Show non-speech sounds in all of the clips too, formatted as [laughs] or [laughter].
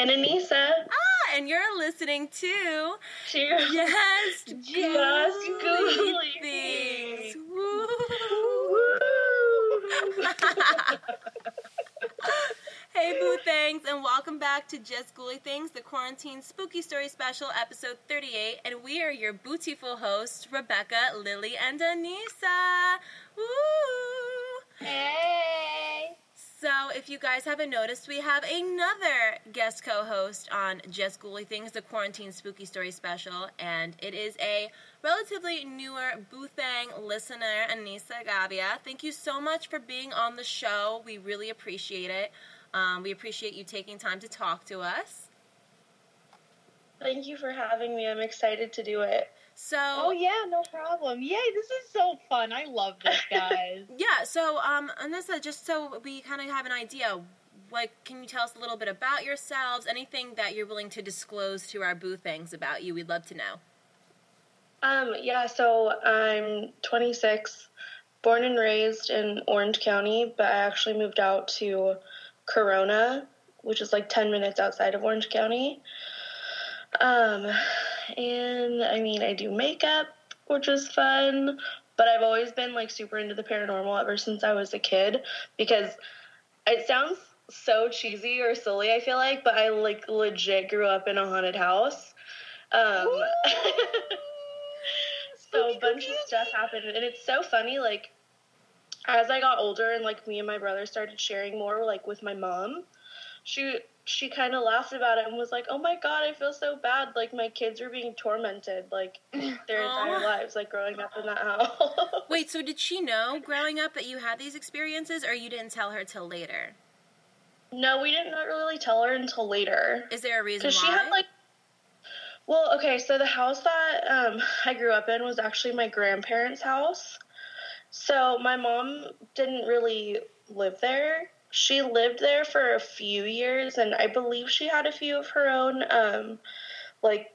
And. Anissa. Ah, and you're listening to Cheers. Yes, Just Things. Things. Woo. [laughs] hey, Boo Things, and welcome back to Just Ghouly Things, the Quarantine Spooky Story Special, episode 38. And we are your bootiful hosts, Rebecca, Lily, and Anissa. Woo! Hey. So, if you guys haven't noticed, we have another guest co host on Just Ghouly Things, the Quarantine Spooky Story Special, and it is a relatively newer Boothang listener, Anissa Gavia. Thank you so much for being on the show. We really appreciate it. Um, we appreciate you taking time to talk to us. Thank you for having me. I'm excited to do it. So, Oh yeah, no problem. Yay, this is so fun. I love this, [laughs] guys. yeah, so um, Anissa, just so we kind of have an idea, like, can you tell us a little bit about yourselves? Anything that you're willing to disclose to our boo things about you? We'd love to know. Um, yeah, so I'm 26, born and raised in Orange County, but I actually moved out to Corona, which is like 10 minutes outside of Orange County. Um, and I mean, I do makeup, which is fun, but I've always been like super into the paranormal ever since I was a kid because it sounds so cheesy or silly, I feel like, but I like legit grew up in a haunted house. Um, [laughs] so a bunch of stuff happened and it's so funny like as i got older and like me and my brother started sharing more like with my mom she she kind of laughed about it and was like oh my god i feel so bad. Like my kids are being tormented like [clears throat] their entire lives like growing up in that house. Wait, so did she know [laughs] growing up that you had these experiences, or you didn't tell her till later? no we didn't really tell her until later. Is there a reason why? because she had like well okay so the house that um, i grew up in was actually my grandparents house. So my mom didn't really live there she lived there for a few years and i believe she had a few of her own um, like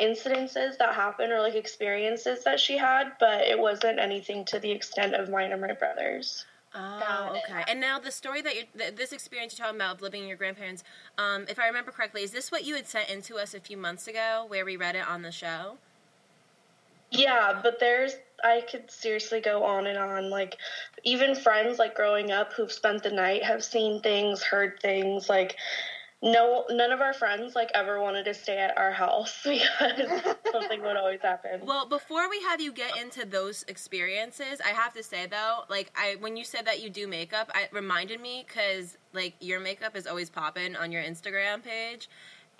incidences that happened or like experiences that she had but it wasn't anything to the extent of mine or my brother's Oh, okay. And now the story that you're, th- this experience you're talking about of living in your grandparents, um, if I remember correctly, is this what you had sent in to us a few months ago, where we read it on the show? Yeah, but there's I could seriously go on and on. Like even friends like growing up who've spent the night have seen things, heard things. Like no none of our friends like ever wanted to stay at our house [laughs] because something would always happen. Well, before we have you get into those experiences, I have to say though, like I when you said that you do makeup, I reminded me because like your makeup is always popping on your Instagram page.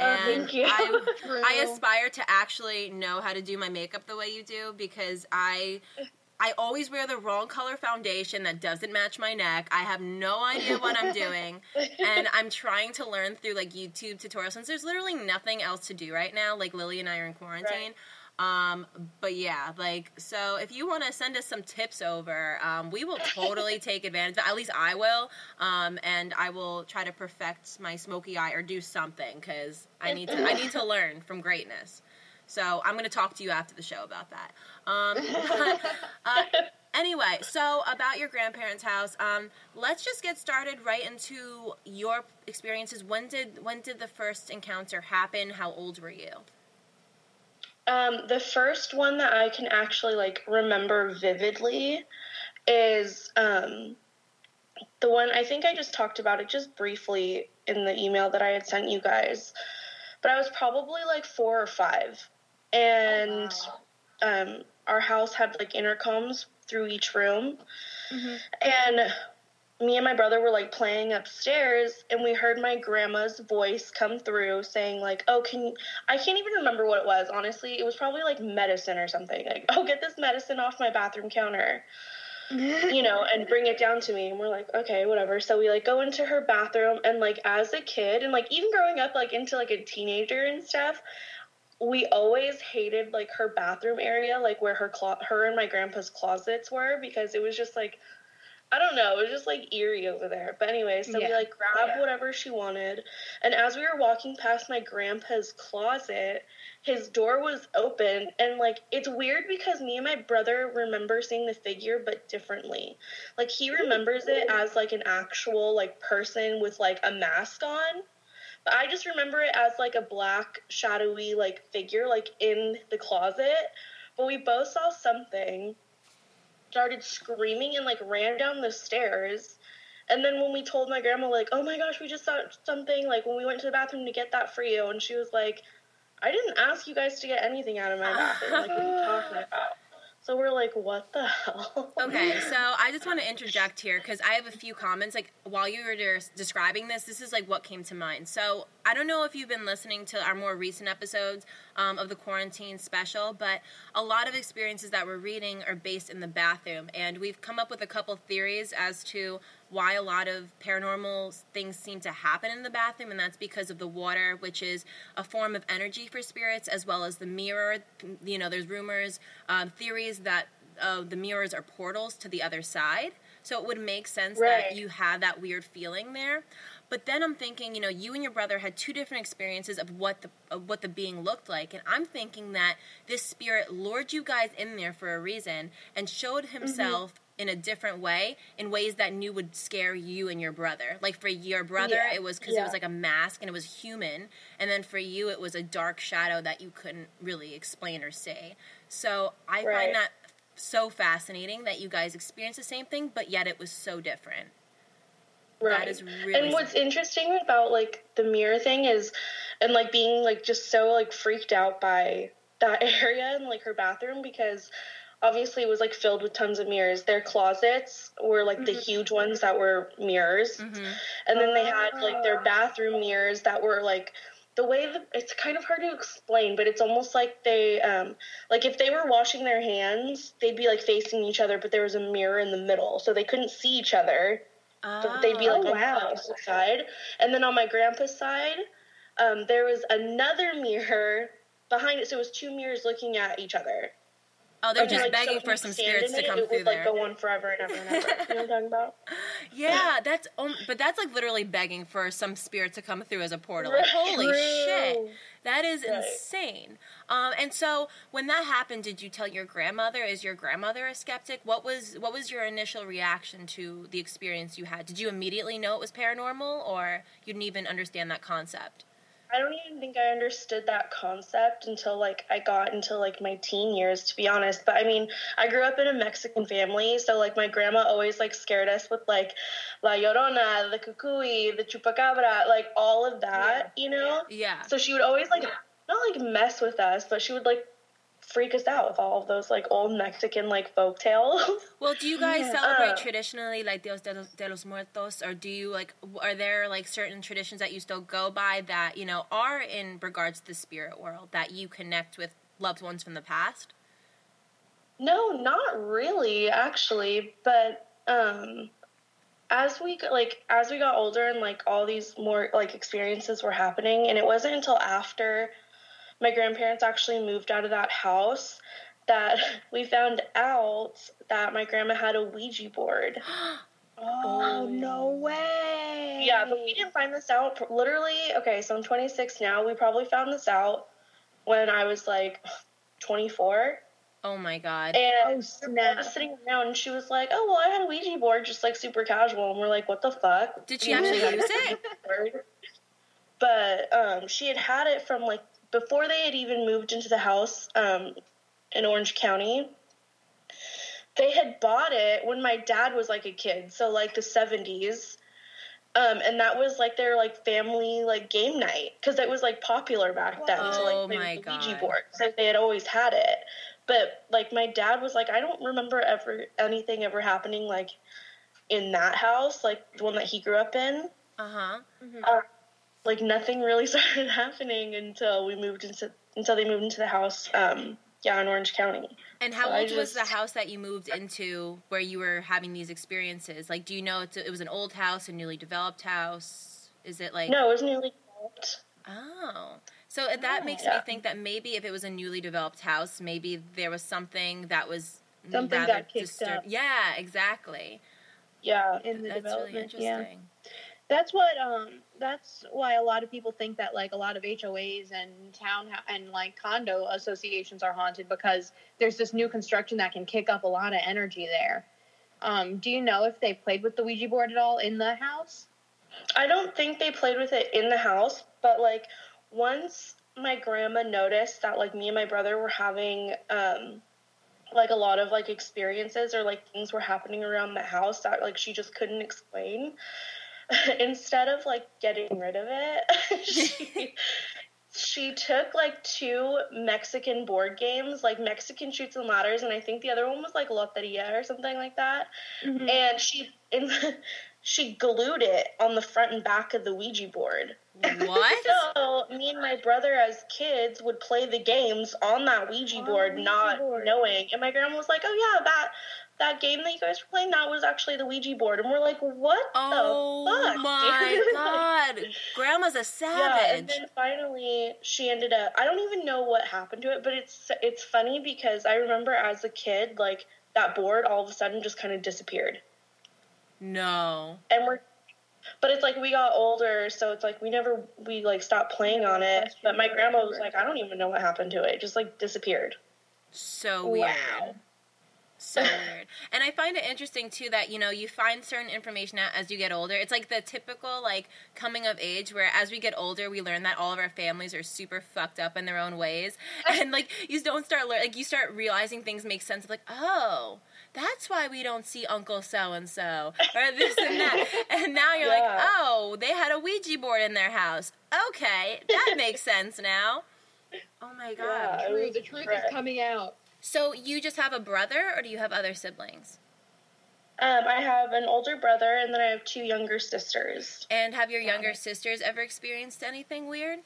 Oh, And thank you. I, [laughs] I aspire to actually know how to do my makeup the way you do because I I always wear the wrong color foundation that doesn't match my neck. I have no idea what I'm doing. and [laughs] I'm trying to learn through like YouTube tutorials since there's literally nothing else to do right now. Like Lily and I are in quarantine. Um, but yeah, like so if you want to send us some tips over, um, we will totally [laughs] take advantage. At least I will, um, and I will try to perfect my smoky eye or do something because I need to. I need to learn from greatness. So I'm going to talk to you after the show about that. Um, [laughs] uh, anyway, so about your grandparents' house, um, let's just get started right into your experiences. When did when did the first encounter happen? How old were you? Um, the first one that I can actually like remember vividly is um, the one I think I just talked about it just briefly in the email that I had sent you guys. But I was probably like four or five, and um, our house had like intercoms through each room, and me and my brother were like playing upstairs and we heard my grandma's voice come through saying like oh can you i can't even remember what it was. Honestly it was probably like medicine or something. Like oh get this medicine off my bathroom counter [laughs] you know and bring it down to me. And we're like okay whatever. So we like go into her bathroom and like as a kid and like even growing up like into like a teenager and stuff we always hated like her bathroom area like where her clo- her and my grandpa's closets were because it was just like I don't know. It was just like eerie over there. But anyway, so Yeah. we like grabbed Yeah. whatever she wanted. And as we were walking past my grandpa's closet, his door was open. And like, it's weird because me and my brother remember seeing the figure, but differently. Like, he remembers it as like an actual like person with like a mask on. But I just remember it as like a black, shadowy like figure like in the closet. But we both saw something started screaming and like ran down the stairs. And then when we told my grandma, like, oh my gosh, we just saw something, like when we went to the bathroom to get that for you, and she was like, I didn't ask you guys to get anything out of my bathroom. Like, what are you [laughs] talking about? So we're like, what the hell? Okay, [laughs] so I just want to interject here because I have a few comments. Like while you were des- describing this, this is like what came to mind. So I don't know if you've been listening to our more recent episodes um, of the quarantine special, but a lot of experiences that we're reading are based in the bathroom, and we've come up with a couple theories as to why a lot of paranormal things seem to happen in the bathroom, and that's because of the water, which is a form of energy for spirits, as well as the mirror. You know, there's rumors, um, theories that uh, the mirrors are portals to the other side. So it would make sense Right. that you have that weird feeling there. But then I'm thinking, you know, you and your brother had two different experiences of what the of what the being looked like, and I'm thinking that this spirit lured you guys in there for a reason and showed mm-hmm. himself in a different way, in ways that knew would scare you and your brother. Like for your brother, Yeah. it was because it was like a mask and it was human, and then for you, it was a dark shadow that you couldn't really explain or say. So I Right. find that so fascinating that you guys experienced the same thing, but yet it was so different. Right. That is really and what's interesting about like the mirror thing is, and like being like just so like freaked out by that [laughs] area and like her bathroom because obviously it was like filled with tons of mirrors. Their closets were like the Mhm. huge ones that were mirrors, hmm and then they had like Oh. their bathroom mirrors that were like the way that it's kind of hard to explain but it's almost like they um like if they were washing their hands they'd be like facing each other but there was a mirror in the middle so they couldn't see each other but they'd be Oh, like on wow. the opposite side. And then on my grandpa's side, um, there was another mirror behind it. So it was two mirrors looking at each other. Oh, they're And, just like, begging for some spirits to come it through would, like there. go on forever and ever and ever. you know what I'm talking about? [laughs] Yeah, that's um, but that's like literally begging for some spirit to come through as a portal. Like, Right. holy shit, that is Right. insane. Um, and so when that happened, did you tell your grandmother? Is your grandmother a skeptic? What was what was your initial reaction to the experience you had? Did you immediately know it was paranormal, or you didn't even understand that concept? I don't even think I understood that concept until like I got into like my teen years to be honest. But I mean, I grew up in a Mexican family, so like my grandma always like scared us with like La Llorona, the Cucuy, the Chupacabra, like all of that, you know? Yeah. So she would always like not like mess with us, but she would like freak us out with all of those like old Mexican like folk tales. [laughs] Well, do you guys Yeah. celebrate Uh. traditionally like Dios de los, de los Muertos, or do you like are there like certain traditions that you still go by that you know are in regards to the spirit world that you connect with loved ones from the past? No, not really, actually. But um, as we got, like as we got older and like all these more like experiences were happening, and it wasn't until after my grandparents actually moved out of that house that [laughs] we found out that my grandma had a Ouija board. [gasps] Oh, no way. Yeah, but we didn't find this out. Literally, okay, so I'm 26 now. We probably found this out when I was like [sighs] 24. Oh my god. And Oh, we were sitting around, and she was like, "Oh well, I had a Ouija board, just like super casual." And we're like, "What the fuck?" Did she actually [laughs] use it? Board. But um, she had had it from like before they had even moved into the house um, in Orange County. They had bought it when my dad was like a kid, so like the 70s. Um, and that was like their like family like game night because it was like popular back then to Oh like play my the Ouija God. board. So they had always had it. But like my dad was like, I don't remember ever anything ever happening like in that house, like the one that he grew up in. Uh huh. Uh, like nothing really [laughs] started happening until we moved into until they moved into the house. Um, yeah, in Orange County. And how So old was the house that you moved into where you were having these experiences? Like, do you know it's it was an old house, a newly developed house? Is it like No, it was newly developed. Oh. So that makes me think that maybe if it was a newly developed house, maybe there was something that was Something rather got kicked disturb- up. Yeah, exactly. Yeah. in the That's really development. yeah. interesting. That's what um that's why a lot of people think that like a lot of HOAs and town and like condo associations are haunted because there's this new construction that can kick up a lot of energy there. Um, do you know if they played with the Ouija board at all in the house? I don't think they played with it in the house, but like once my grandma noticed that like me and my brother were having um like a lot of like experiences or like things were happening around the house that like she just couldn't explain. [laughs] Instead of like getting rid of it, [laughs] she [laughs] she took like two Mexican board games, like Mexican Chutes and Ladders, and I think the other one was like Loteria or something like that. Mm-hmm. And she in she glued it on the front and back of the Ouija board. What? So me and my brother as kids would play the games on that Ouija On board, Ouija not board. knowing. And my grandma was like, "Oh yeah, that that game that you guys were playing, that was actually the Ouija board." And we're like, "What Oh the fuck?" my [laughs] god. Grandma's a Yeah, savage. and then finally she ended up. I don't even know what happened to it, but it's it's funny because I remember as a kid, like that board all of a sudden just kind of disappeared, no. and we're. But it's like we got older, so it's like we never we like stopped playing on it. But my grandma was like, I don't even know what happened to it. It just like disappeared. So weird. So weird. And I find it interesting too that, you know, you find certain information out as you get older. It's like the typical like coming of age where as we get older we learn that all of our families are super fucked up in their own ways. [laughs] And like you don't start lear- like you start realizing things make sense of like, "Oh, that's why we don't see Uncle so and so or this and that." [laughs] And now you're like, "Oh, they had a Ouija board in their house. Okay, that makes sense now." Oh my god. Yeah. True, the truth is coming out. So you just have a brother or do you have other siblings? Um, I have an older brother, and then I have two younger sisters. And have your younger it. sisters ever experienced anything weird?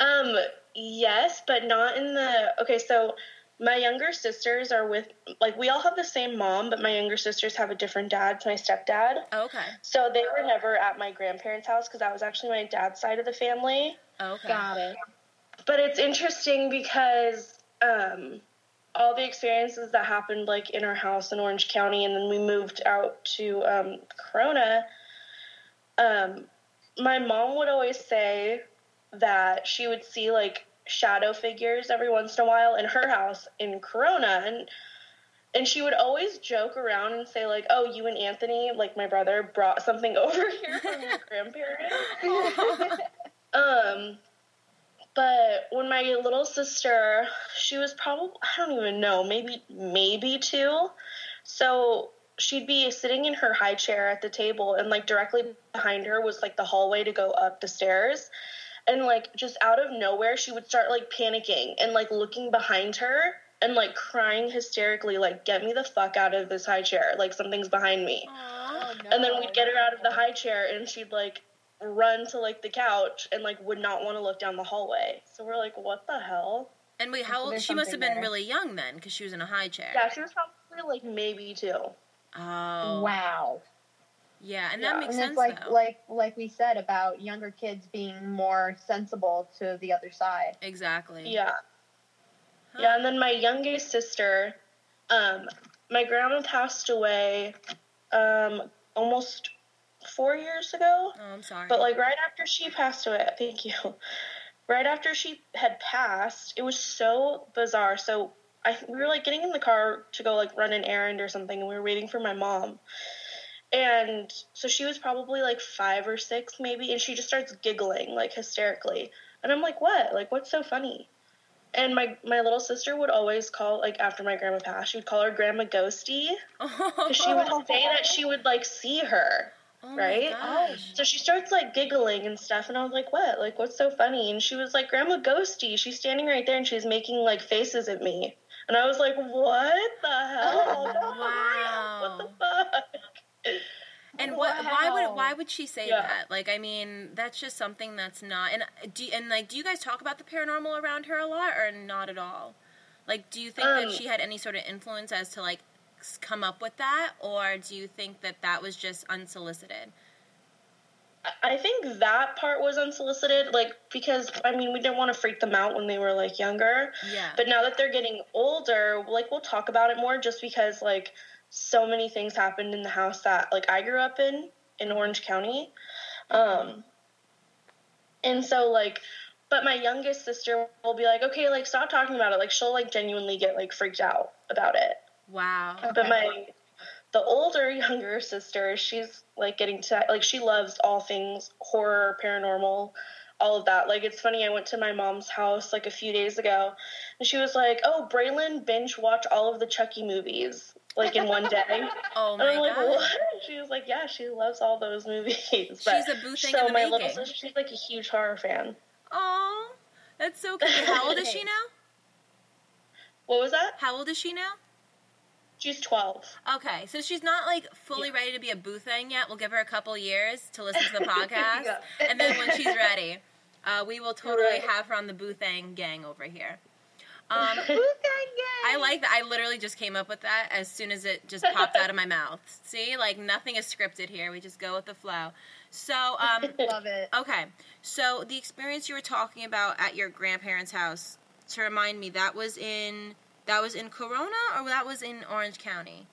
Um, yes, but not in the. Okay, so my younger sisters are with like we all have the same mom, but my younger sisters have a different dad. It's my stepdad. Okay. So they were never at my grandparents' house because that was actually my dad's side of the family. Okay. Got it. But it's interesting because um, all the experiences that happened like in our house in Orange County, and then we moved out to um, Corona. Um, my mom would always say that she would see like shadow figures every once in a while in her house in Corona, and and she would always joke around and say like, "Oh, you and Anthony, like my brother, brought something [laughs] over here from your [laughs] grandparents." [laughs] Um, but when my little sister, she was probably I don't even know, maybe maybe two. So she'd be sitting in her high chair at the table, and like directly behind her was like the hallway to go up the stairs. And like just out of nowhere, she would start like panicking and like looking behind her and like crying hysterically, like, get me the fuck out of this high chair. Like something's behind me. Aw. Oh, and then we'd get her out of the high chair and she'd like run to like the couch and like would not want to look down the hallway. So we're like, what the hell? And wait, So how old? there's She must have been there. really young then, because she was in a high chair. Yeah, she was probably like maybe two. Oh. Wow. Yeah, and Yeah. that makes and sense it's like though. like like we said about younger kids being more sensible to the other side. exactly. Yeah. Huh. Yeah, and then my youngest sister, um, my grandma passed away um almost four years ago. Oh, I'm sorry. But like right after she passed away, [laughs] thank you. Right after she had passed, it was so bizarre. So I we were like getting in the car to go like run an errand or something, and we were waiting for my mom. And so she was probably like five or six maybe, and she just starts giggling like hysterically. And I'm like, what? Like, what's so funny? And my my little sister would always call like after my grandma passed, she would call her Grandma Ghosty [laughs] because she would say that she would like see her. Oh right? My gosh. So she starts like giggling and stuff, and I was like, "What? Like, what's so funny?" And she was like, "Grandma Ghosty." She's standing right there, and she's making like faces at me, and I was like, "What the hell? Wow. What the fuck?" And what? Why would? Why would she say Yeah. that? Like, I mean, that's just something that's not. And do and like, do you guys talk about the paranormal around her a lot, or not at all? Like, do you think that Um, she had any sort of influence as to like s- come up with that, or do you think that that was just unsolicited? I think that part was unsolicited, like because I mean we didn't want to freak them out when they were like younger, Yeah. but now that they're getting older, like we'll talk about it more, just because like so many things happened in the house that like I grew up in in Orange County. Um, and so like but my youngest sister will be like, okay, like stop talking about it. Like she'll like genuinely get like freaked out about it. Wow. Okay. But my the older younger sister, she's like getting to like she loves all things horror, paranormal, all of that. Like it's funny, I went to my mom's house like a few days ago and she was like, Oh, Braylon binge watch all of the Chucky movies like in one day. [laughs] oh my and I'm like, god. what? She was like, Yeah, she loves all those movies. But she's a boo thing so my making. little sister she's like a huge horror fan. Oh, that's so cute. How old is she [laughs] now? What was that? How old is she now? She's twelve. Okay, so she's not like fully ready to be a boo thing yet. We'll give her a couple years to listen to the [laughs] podcast, Yeah. and then when she's ready, uh, we will totally Right. have her on the boo thing gang over here. Um, [laughs] gay? I like that. I literally just came up with that as soon as it just popped out of my mouth. [laughs] See, like nothing is scripted here. We just go with the flow. So, um, Love it. okay. So the experience you were talking about at your grandparents' house, to remind me, that was in that was in Corona or that was in Orange County.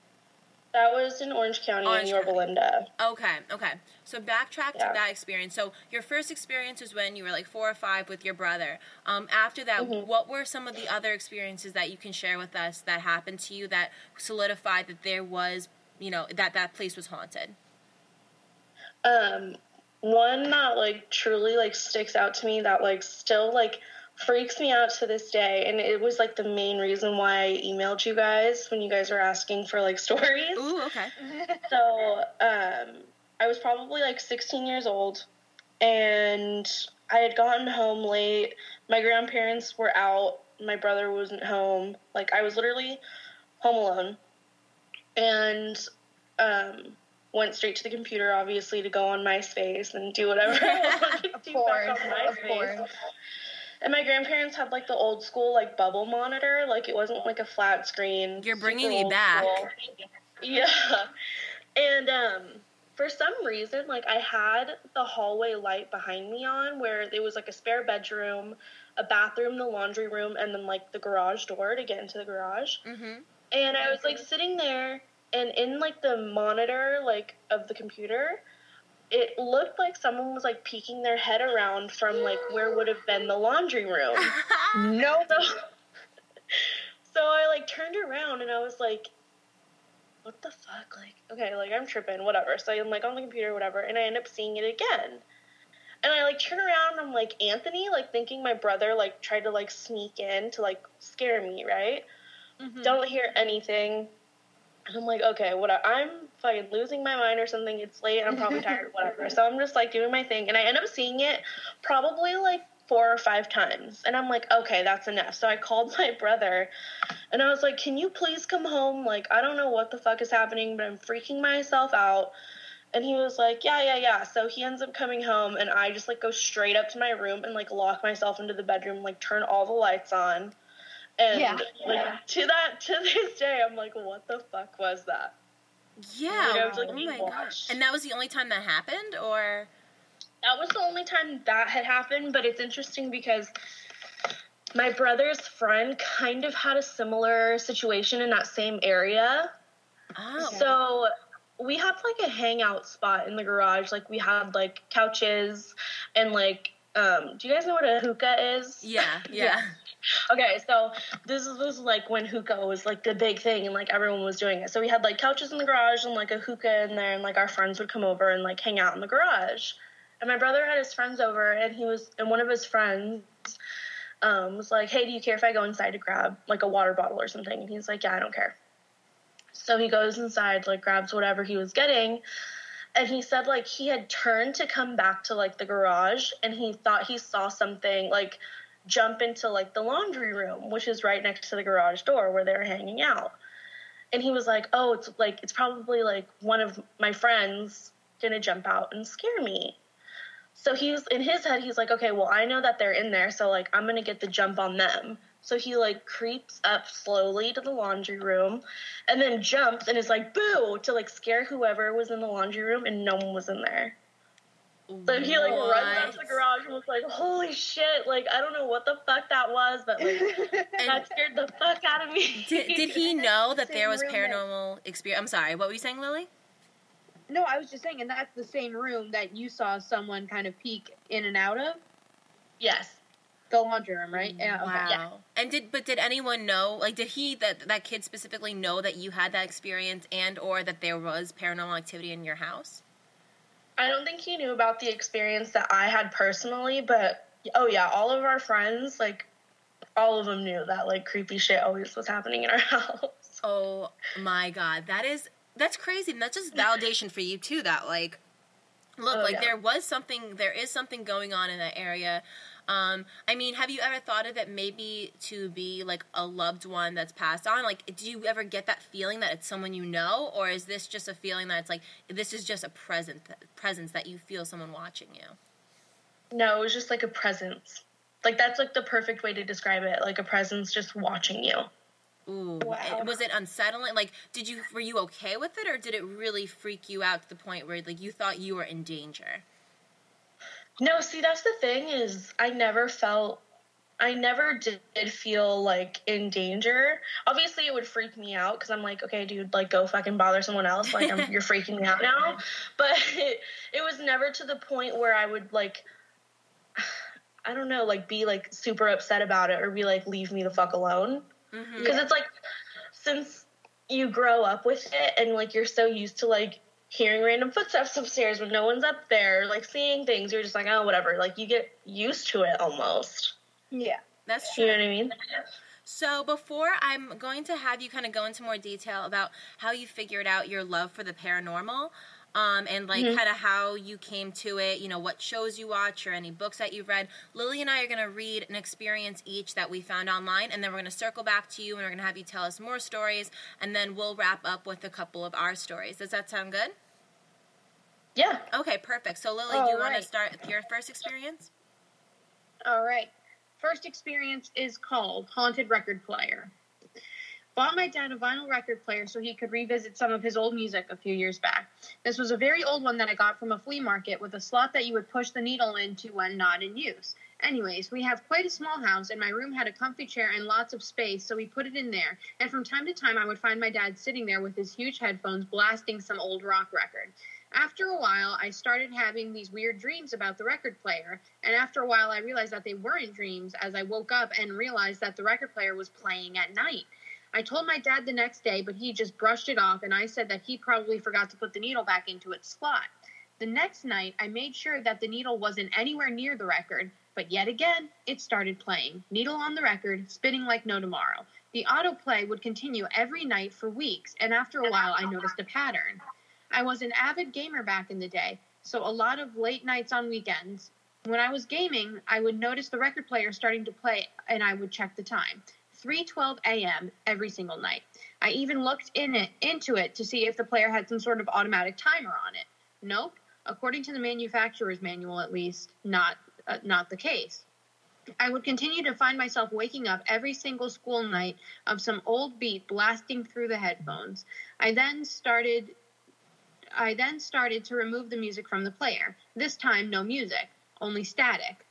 That was in Orange County Orange in Yorba County. Linda. Okay, okay. So backtrack Yeah. to that experience. So your first experience was when you were like four or five with your brother. Um, after that, Mhm. what were some of the other experiences that you can share with us that happened to you that solidified that there was, you know, that that place was haunted? Um, one that like truly like sticks out to me that like still like freaks me out to this day, and it was like the main reason why I emailed you guys when you guys were asking for like [laughs] stories. Ooh, okay. So, um, I was probably like 16 years old, and I had gotten home late. My grandparents were out. My brother wasn't home. Like I was literally home alone, and um, went straight to the computer, obviously, to go on MySpace and do whatever I [laughs] wanted to Of do course, back on MySpace. And my grandparents had like the old school like bubble monitor, like it wasn't like a flat screen. You're bringing me back. school. Yeah, and um, for some reason, like I had the hallway light behind me on, where it was like a spare bedroom, a bathroom, the laundry room, and then like the garage door to get into the garage. Mm-hmm. And I was like sitting there, and in like the monitor like of the computer, it looked like someone was like peeking their head around from like where would have been the laundry room. [laughs] no. So, [laughs] so I like turned around and I was like, what the fuck? Like, okay, like I'm tripping, whatever. So I'm like on the computer, whatever, and I end up seeing it again. And I like turn around and I'm like, Anthony, like thinking my brother like tried to like sneak in to like scare me, right? Mhm. Don't hear anything. And I'm like, okay, what? I'm fucking losing my mind or something. It's late. I'm probably [laughs] tired, whatever. So I'm just like doing my thing, and I end up seeing it probably like four or five times. And I'm like, okay, that's enough. So I called [laughs] my brother, and I was like, can you please come home? Like, I don't know what the fuck is happening, but I'm freaking myself out. And he was like, yeah, yeah, yeah. So he ends up coming home, and I just like go straight up to my room and like lock myself into the bedroom, like turn all the lights on. And Yeah. like to that to this day, I'm like, what the fuck was that? Yeah. Was, like, oh my gosh. And that was the only time that happened, or That was the only time that had happened, but it's interesting because my brother's friend kind of had a similar situation in that same area. oh, So we had like a hangout spot in the garage. Like we had like couches and like um do you guys know what a hookah is? yeah, [laughs] yeah. Okay, so this was like when hookah was like the big thing and like everyone was doing it. So we had like couches in the garage and like a hookah in there and like our friends would come over and like hang out in the garage. And my brother had his friends over and he was and one of his friends um, was like, Hey, do you care if I go inside to grab like a water bottle or something? And he's like, Yeah, I don't care. So he goes inside, like grabs whatever he was getting, and he said like he had turned to come back to like the garage and he thought he saw something like jump into like the laundry room, which is right next to the garage door where they were hanging out. And he was like, "Oh, it's like it's probably like one of my friends gonna jump out and scare me." So he's in his head, he's like, "Okay, well, I know that they're in there, so like I'm gonna get the jump on them." So he like creeps up slowly to the laundry room, and then jumps and is like, "Boo!" to like scare whoever was in the laundry room, and no one was in there. So he like runs out to the garage and was like, "Holy shit! Like I don't know what the fuck that was, but like [laughs] that scared the fuck out of me." Did, did he [laughs] know that there was room that- paranormal experience? I'm sorry, what were you saying, Lily? no, I was just saying, and that's the same room that you saw someone kind of peek in and out of. yes. The laundry room, right? Mm, yeah. okay. Wow. yeah. And did but did anyone know? Like, did he that that kid specifically know that you had that experience and or that there was paranormal activity in your house? I don't think he knew about the experience that I had personally, but oh yeah, all of our friends, like all of them knew that like creepy shit always was happening in our [laughs] house. Oh my god, that is that's crazy. And that's just validation for you too. That like, look, Oh, like yeah. there was something, there is something going on in that area. Um, I mean, have you ever thought of it maybe to be like a loved one that's passed on? Like, do you ever get that feeling that it's someone you know, or is this just a feeling that it's like this is just a present presence that you feel someone watching you? No, it was just like a presence. Like that's like the perfect way to describe it. Like a presence just watching you. Ooh, Wow. was it unsettling? Like, did you were you okay with it, or did it really freak you out to the point where like you thought you were in danger? No, see, that's the thing is I never felt I never did feel like in danger. Obviously, it would freak me out because I'm like, okay, dude, like go fucking bother someone else. Like I'm, you're freaking me out now. [laughs] But it, [laughs] it was never to the point where I would like, [sighs] I don't know, like be like super upset about it or be like, leave me the fuck alone. Mm-hmm. Because it's like since you grow up with it and like you're so used to like hearing random footsteps upstairs when no one's up there, like seeing things, you're just like, oh, whatever. Like you get used to it almost. Yeah. That's true. You know what I mean? So before I'm going to have you kind of go into more detail about how you figured out your love for the paranormal. Um, and like Mhm. kind of how you came to it, you know, what shows you watch or any books that you've read. Lily and I are going to read an experience each that we found online, and then we're going to circle back to you and we're going to have you tell us more stories, and then we'll wrap up with a couple of our stories. Does that sound good? Yeah. Okay, perfect. So Lily, do you want to start with your first experience? All right. First experience is called Haunted Record Player. Bought my dad a vinyl record player so he could revisit some of his old music a few years back. This was a very old one that I got from a flea market with a slot that you would push the needle into when not in use. Anyways, we have quite a small house, and my room had a comfy chair and lots of space, so we put it in there. And from time to time, I would find my dad sitting there with his huge headphones blasting some old rock record. After a while, I started having these weird dreams about the record player, and after a while, I realized that they weren't dreams as I woke up and realized that the record player was playing at night. I told my dad the next day, but he just brushed it off, and I said that he probably forgot to put the needle back into its slot. The next night, I made sure that the needle wasn't anywhere near the record, but yet again, it started playing. Needle on the record, spinning like no tomorrow. The autoplay would continue every night for weeks, and after a while, I noticed a pattern. I was an avid gamer back in the day, so a lot of late nights on weekends. When I was gaming, I would notice the record player starting to play, and I would check the time. 3:12 a.m. every single night. I even looked in it into it to see if the player had some sort of automatic timer on it. Nope. According to the manufacturer's manual, at least, not uh, not the case. I would continue to find myself waking up every single school night of some old beat blasting through the headphones. I then started I then started to remove the music from the player. This time no music, only static.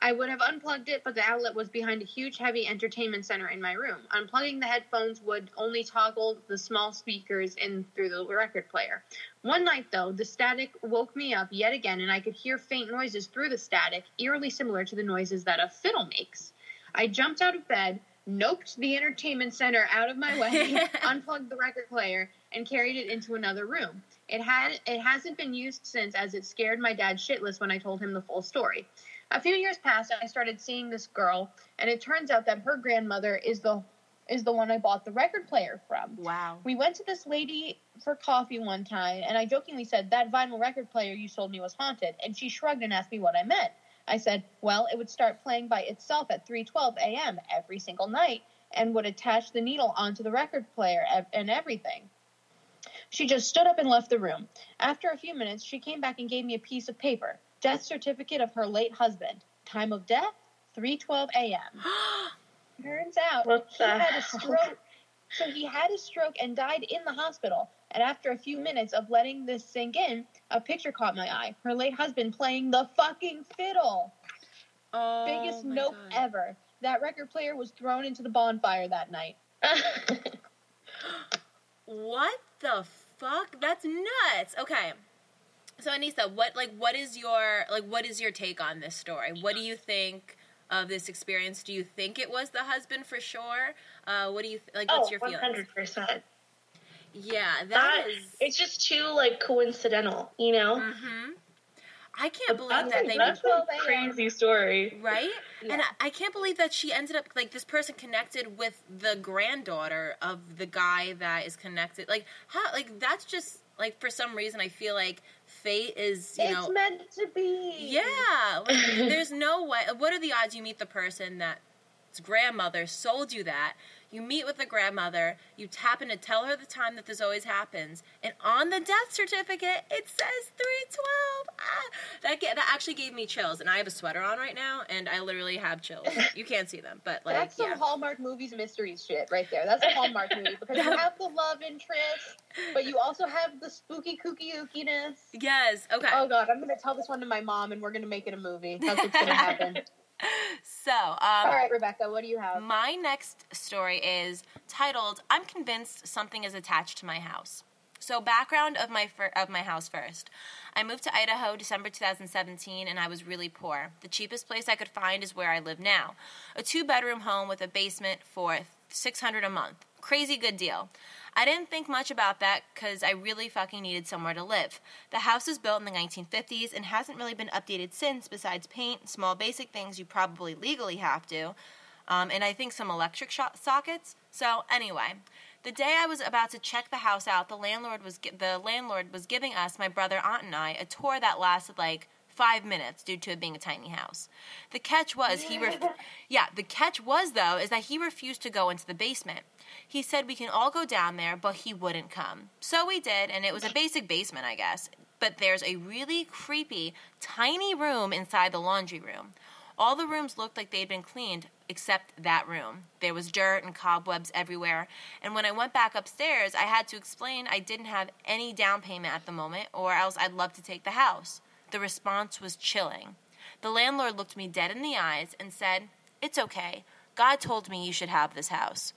I would have unplugged it, but the outlet was behind a huge, heavy entertainment center in my room. Unplugging the headphones would only toggle the small speakers in through the record player. One night, though, the static woke me up yet again, and I could hear faint noises through the static, eerily similar to the noises that a fiddle makes. I jumped out of bed, noped the entertainment center out of my way, [laughs] unplugged the record player, and carried it into another room. It had it hasn't been used since, as it scared my dad shitless when I told him the full story. A few years passed, and I started seeing this girl, and it turns out that her grandmother is the is the one I bought the record player from. Wow. We went to this lady for coffee one time, and I jokingly said, That vinyl record player you sold me was haunted. And she shrugged and asked me what I meant. I said, Well, it would start playing by itself at 3:12 a.m. every single night and would attach the needle onto the record player and everything. She just stood up and left the room. After a few minutes, she came back and gave me a piece of paper. Death certificate of her late husband. Time of death, 3:12 a.m. [gasps] Turns out he the had a stroke. So he had a stroke and died in the hospital. And after a few minutes of letting this sink in, a picture caught my eye. Her late husband playing the fucking fiddle. Oh, Biggest nope God. ever. That record player was thrown into the bonfire that night. [laughs] What the fuck? That's nuts. Okay. So Anissa, what like what is your like what is your take on this story? What do you think of this experience? Do you think it was the husband for sure? Uh, what do you th- like? What's oh, your one feeling? hundred percent. Yeah, That that is. it's just too like coincidental, you know. Mm-hmm. I can't believe That's, that they that's Well, a crazy story. right. And I, I can't believe that she ended up like this person connected with the granddaughter of the guy that is connected. Like how? Like that's just like for some reason I feel like fate is you it's know meant to be. Yeah, like, [laughs] there's no way. What are the odds you meet the person that's grandmother sold you that? You meet with the grandmother, you tap in to tell her the time that this always happens, and on the death certificate it says three twelve. Ah, that that actually gave me chills, and I have a sweater on right now, and I literally have chills. [laughs] You can't see them, but like That's some yeah. Hallmark movies mysteries shit right there. That's a Hallmark movie because you [laughs] have the love interest, but you also have the spooky kooky ookiness. Yes. Okay. Oh god, I'm gonna tell this one to my mom and we're gonna make it a movie. That's what's gonna [laughs] happen. So, um, All right, Rebecca, what do you have? My next story is titled "I'm convinced something is attached to my house." So, background of my fir- of my house first. I moved to Idaho December 2017 and I was really poor. The cheapest place I could find is where I live now. A two-bedroom home with a basement for 600 a month. Crazy good deal. I didn't think much about that cuz I really fucking needed somewhere to live. The house was built in the 1950s and hasn't really been updated since besides paint, small basic things you probably legally have to um, and I think some electric sockets. So anyway, the day I was about to check the house out, the landlord was the landlord was giving us, my brother, aunt, and I, a tour that lasted like five minutes due to it being a tiny house. The catch was he ref- [laughs] yeah, the catch was though is that he refused to go into the basement. He said we can all go down there, but he wouldn't come. So we did, and it was a basic basement, I guess. But there's a really creepy, tiny room inside the laundry room. All the rooms looked like they'd been cleaned except that room. There was dirt and cobwebs everywhere. And when I went back upstairs, I had to explain I didn't have any down payment at the moment, or else I'd love to take the house. The response was chilling. The landlord looked me dead in the eyes and said, It's okay. God told me you should have this house.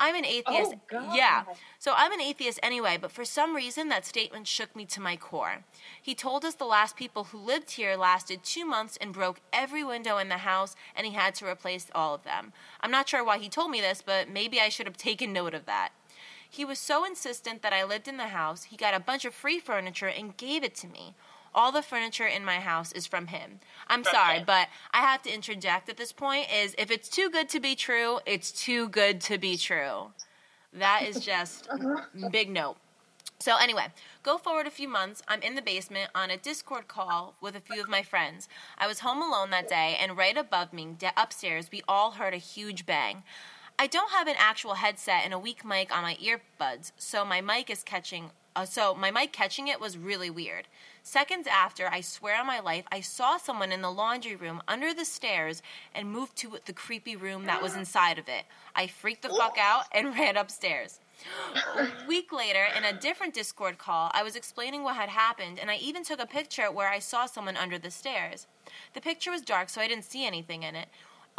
I'm an oh, atheist. Oh. Yeah. So I'm an atheist anyway, but for some reason that statement shook me to my core. He told us the last people who lived here lasted two months and broke every window in the house, and he had to replace all of them. I'm not sure why he told me this, but maybe I should have taken note of that. He was so insistent that I lived in the house, he got a bunch of free furniture and gave it to me. All the furniture in my house is from him. I'm sorry, him. but I have to interject at this point is if it's too good to be true, it's too good to be true. That is just [laughs] big note. So anyway, go forward a few months. I'm in the basement on a Discord call with a few of my friends. I was home alone that day, and right above me, de- upstairs, we all heard a huge bang. I don't have an actual headset and a weak mic on my earbuds, so my mic is catching. Uh, so my mic catching it was really weird. Seconds after, I swear on my life, I saw someone in the laundry room under the stairs and moved to the creepy room that was inside of it. I freaked the fuck out and [laughs] ran upstairs. A [gasps] week later, in a different Discord call, I was explaining what had happened, and I even took a picture where I saw someone under the stairs. The picture was dark, so I didn't see anything in it.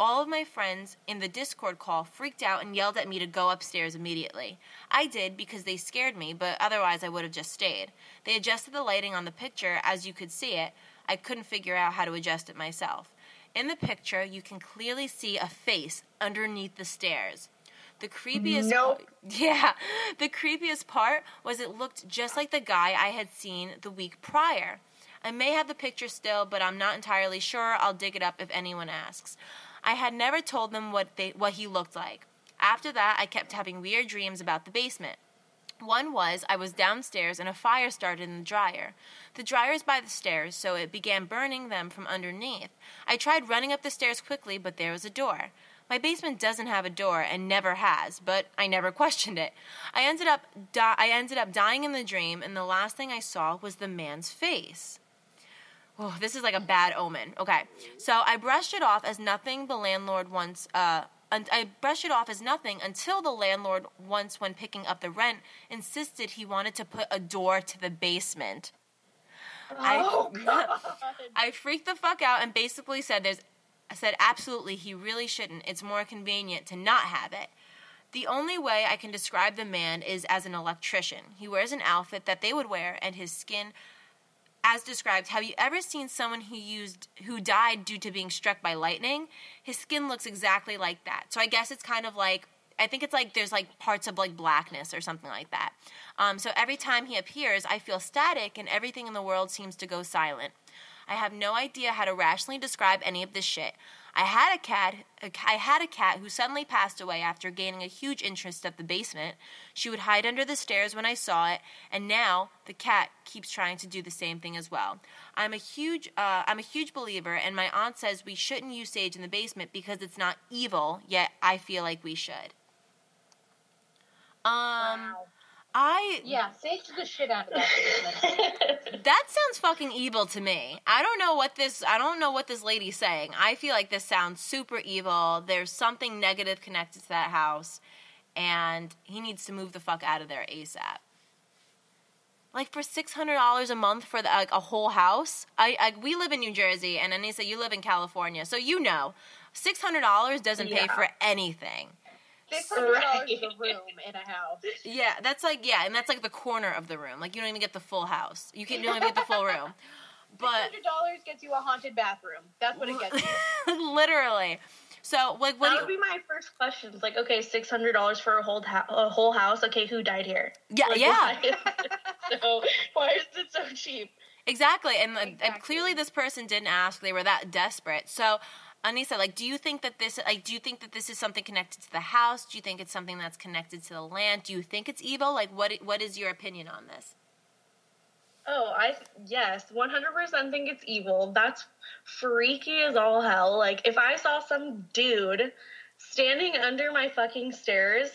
All of my friends in the Discord call freaked out and yelled at me to go upstairs immediately. I did because they scared me, but otherwise I would have just stayed. They adjusted the lighting on the picture as you could see it. I couldn't figure out how to adjust it myself. In the picture, you can clearly see a face underneath the stairs. The creepiest Nope. [laughs] yeah, the creepiest part was it looked just like the guy I had seen the week prior. I may have the picture still, but I'm not entirely sure. I'll dig it up if anyone asks. I had never told them what they what he looked like. After that, I kept having weird dreams about the basement. One was I was downstairs and a fire started in the dryer. The dryer is by the stairs, so it began burning them from underneath. I tried running up the stairs quickly, but there was a door. My basement doesn't have a door and never has, but I never [laughs] questioned it. I ended up di- I ended up dying in the dream, and the last thing I saw was the man's face. Oh, this is like a bad omen. Okay. So I brushed it off as nothing the landlord once uh un- I brushed it off as nothing until the landlord once when picking up the rent insisted he wanted to put a door to the basement. Oh, I, [laughs] God. I freaked the fuck out and basically said there's I said absolutely he really shouldn't. It's more convenient to not have it. The only way I can describe the man is as an electrician. He wears an outfit that they would wear and his skin as described. Have you ever seen someone who used who died due to being struck by lightning? His skin looks exactly like that. So I guess it's kind of like I think it's like there's like parts of like blackness or something like that. Um, so every time he appears, I feel static and everything in the world seems to go silent. I have no idea how to rationally describe any of this shit. I had a cat. I had a cat who suddenly passed away after gaining a huge interest at the basement. She would hide under the stairs when I saw it, and now the cat keeps trying to do the same thing as well. I'm a huge, uh, I'm a huge believer, and my aunt says we shouldn't use sage in the basement because it's not evil. Yet I feel like we should. Um, Wow. I Yeah, sage the shit out of that. [laughs] That sounds fucking evil to me. I don't know what this I don't know what this lady's saying. I feel like this sounds super evil. There's something negative connected to that house and he needs to move the fuck out of there ASAP. Like for six hundred dollars a month for the, like a whole house. I, I we live in New Jersey, and Anissa, you live in California, so you know, six hundred dollars doesn't pay for anything. Six hundred dollars Right. a room in a house. Yeah, that's like yeah, and that's like the corner of the room. Like you don't even get the full house. You can you don't even get the full room. [laughs] But hundred dollars gets you a haunted bathroom. That's what it gets you. [laughs] literally. So like what that would you, be my first question. It's like, okay, six hundred dollars for a whole ha- a whole house. Okay, who died here? yeah Like, yeah why? [laughs] so why is it so cheap? exactly and, uh, and clearly this person didn't ask they were that desperate so Anissa like do you think that this like do you think that this is something connected to the house do you think it's something that's connected to the land do you think it's evil like what what is your opinion on this Oh, I yes, one hundred percent think it's evil. That's freaky as all hell. Like if I saw some dude standing under my fucking stairs,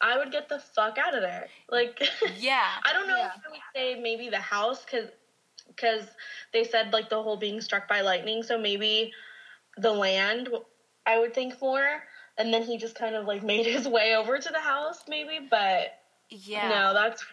I would get the fuck out of there. Like [laughs] yeah I don't know Yeah. if I would say maybe the house because because they said like the whole being struck by lightning. So maybe the land I would think more. And then he just kind of like [laughs] made his way over to the house, maybe. But yeah no, that's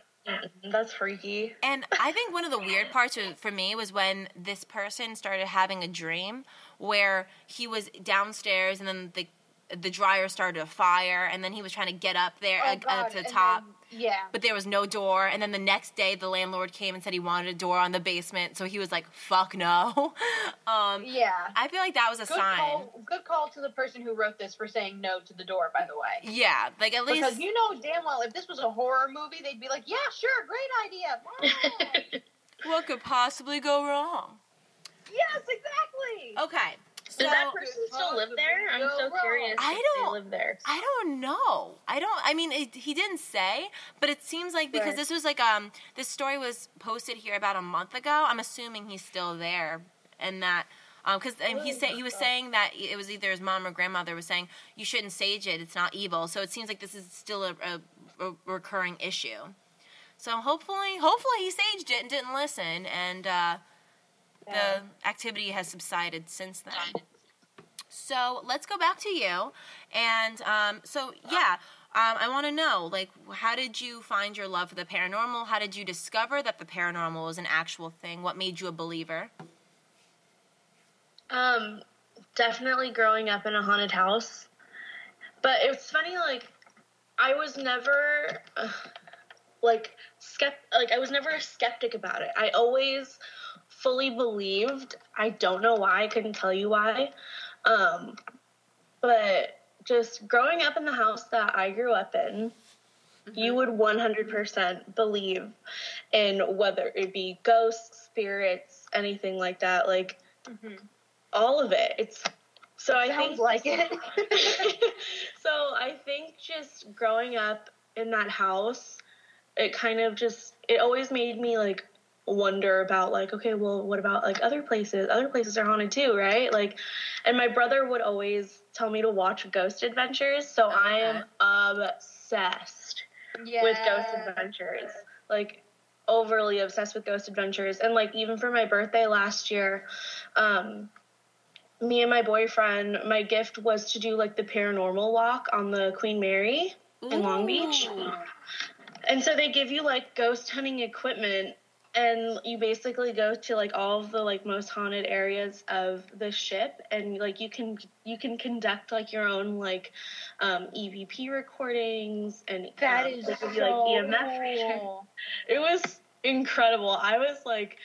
that's freaky. And I think one of the weird parts for me was when this person started having a dream where he was downstairs and then the the dryer started a fire and then he was trying to get up there Oh, uh, uh, God, to the and top then- yeah. but there was no door and then the next day the landlord came and said he wanted a door on the basement so he was like fuck no [laughs] um Yeah. i feel like that was a Good sign call, good call to the person who wrote this for saying no to the door, by the way. yeah like at least Because you know damn well if this was a horror movie, they'd be like, yeah, sure, great idea. [laughs] [laughs] What could possibly go wrong yes, exactly. okay so Does that person still live there? I'm so curious. I don't- They live there. I don't know. I don't. I mean, it, he didn't say, but it seems like because Right. this was like um this story was posted here about a month ago. I'm assuming he's still there, and that because um, he Oh, said he was saying that it was either his mom or grandmother was saying you shouldn't sage it. It's not evil. So it seems like this is still a, a, a recurring issue. So hopefully, hopefully he saged it and didn't listen, and uh, Yeah. the activity has subsided since then. So let's go back to you, and um, so yeah, um, I want to know like how did you find your love for the paranormal? How did you discover that the paranormal was an actual thing? What made you a believer? Um, definitely growing up in a haunted house. But it's funny, like, I was never, uh, like, skept- like, I was never a skeptic about it. I always fully believed. I don't know why, I couldn't tell you why. Um, but just growing up in the house that I grew up in, you would 100% believe in whether it be ghosts, spirits, anything like that. Like, Mhm. all of it. It's so I Sounds think like it. [laughs] so I think just growing up in that house, it kind of just it always made me like wonder about like okay, well, what about like other places? Other places are haunted too, right? Like and my brother would always tell me to watch Ghost Adventures, so I am obsessed yeah. with Ghost Adventures. Like overly obsessed with Ghost Adventures. And like even for my birthday last year, um me and my boyfriend, my gift was to do like the paranormal walk on the Queen Mary in Long Beach. And so they give you like ghost hunting equipment and you basically go to like all of the like most haunted areas of the ship and like you can you can conduct like your own like um EVP recordings and That um, is so give you, like EMF cool. [laughs] It was incredible. I was like,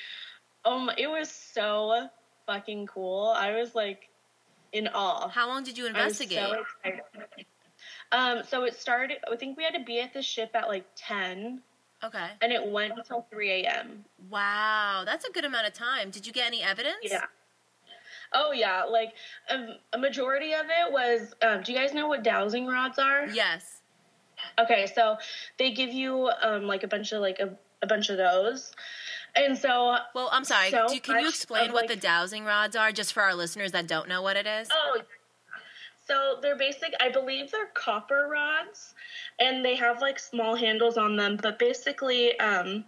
um, it was so fucking cool. I was like in awe. How long did you I was investigate? so excited. Um, so it started. I think we had to be at the ship at like ten, okay. and it went until three a.m. Wow, that's a good amount of time. Did you get any evidence? Yeah. Oh yeah, like um, a majority of it was. Um, do you guys know what dowsing rods are? Yes. Okay, so they give you um, like a bunch of like a, a bunch of those, and so Well, I'm sorry. So Do, can you explain of, what like- the dowsing rods are, just for our listeners that don't know what it is? Oh, so they're basic. I believe they're copper rods, and they have like small handles on them. But basically, um,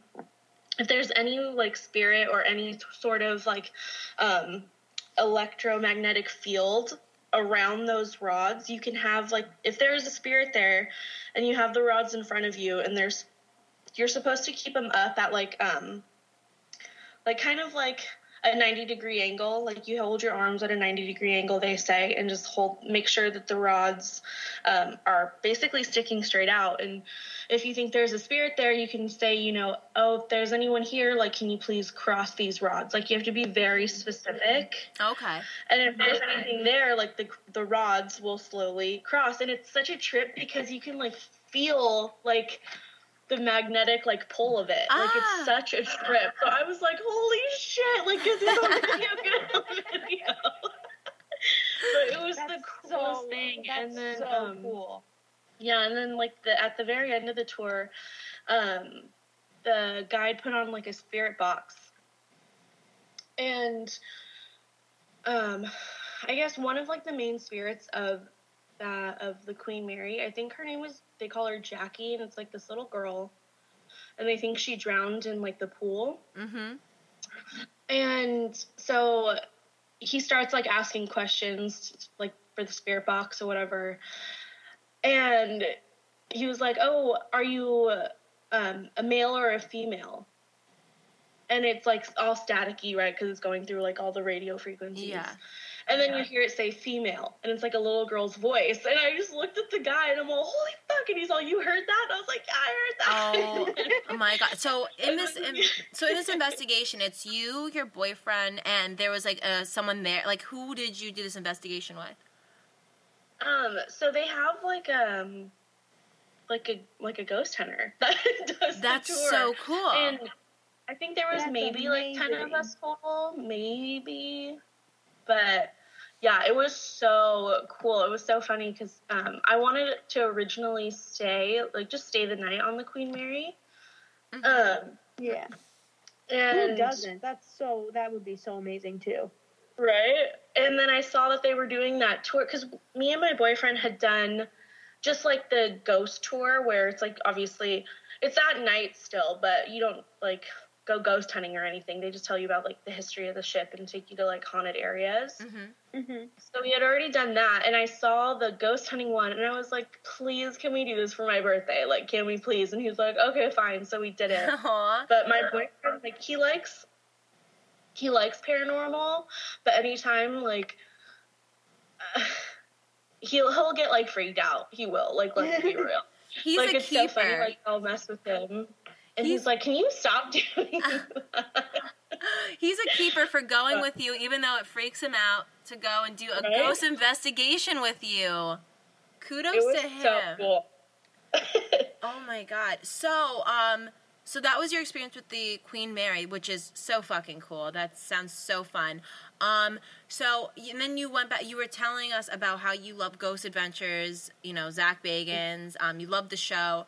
if there's any like spirit or any sort of like um, electromagnetic field around those rods, you can have like if there's a spirit there, and you have the rods in front of you, and there's you're supposed to keep them up at like um like kind of like a 90 degree angle like you hold your arms at a 90 degree angle they say and just hold make sure that the rods um, are basically sticking straight out. And if you think there's a spirit there you can say you know oh if there's anyone here like can you please cross these rods? Like you have to be very specific. Okay. and if there's anything there like the the rods will slowly cross. And it's such a trip because you can like feel like the magnetic like pull of it. Like Ah. it's such a trip. So i was like holy shit like is this on video [laughs] good on video. But it was the That's coolest so- thing and then so um, cool. yeah, and then like the at the very end of the tour, um, the guide put on like a spirit box, and um, I guess one of like the main spirits of that of the Queen Mary, I think her name was they call her Jackie, and it's like this little girl, and they think she drowned in like the pool, Mm-hmm. and so he starts like asking questions like for the spirit box or whatever and he was like oh are you um, a male or a female and it's like all staticky right because it's going through like all the radio frequencies Yeah. And then you hear it say female and it's like a little girl's voice and i just looked at the guy and i'm all holy fuck and he's all you heard that and i was like yeah i Oh, heard that oh [laughs] my god! So in this, in, [laughs] so in this investigation, it's you, your boyfriend, and there was like uh, someone there. Like, who did you do this investigation with? Um, so they have like um like a like a ghost hunter [laughs] that does That's the tour. so cool. And I think there was That's maybe like ten of us total, maybe. But yeah, it was so cool. It was so funny because um, I wanted to originally stay, like just stay the night on the Queen Mary. Mhm. Um, Yeah. and Who doesn't? That's so. That would be so amazing too. Right. And then I saw that they were doing that tour because me and my boyfriend had done just like the ghost tour where it's like obviously it's at night still, but you don't like go ghost hunting or anything. They just tell you about like the history of the ship and take you to like haunted areas. Mhm. Mm-hmm. So we had already done that, and I saw the ghost hunting one, and I was like, "Please, can we do this for my birthday? Like, can we please?" And he was like, "Okay, fine." So we did it. [laughs] Aw. But my boyfriend, like, he likes he likes paranormal, but anytime like [sighs] he'll he'll get like freaked out. He will. Like, let's be [laughs] real. He's like a it's keeper. so funny. Like I'll mess with him, and he's, He's- like, "Can you stop doing [laughs] that?" He's a keeper for going with you, even though it freaks him out to go and do a Right? ghost investigation with you. Kudos to him. so cool. [laughs] Oh my god. So, um, so that was your experience with the Queen Mary, which is so fucking cool. That sounds so fun. Um, so and then you went back. You were telling us about how you love Ghost Adventures. You know Zach Bagans. Um, you love the show.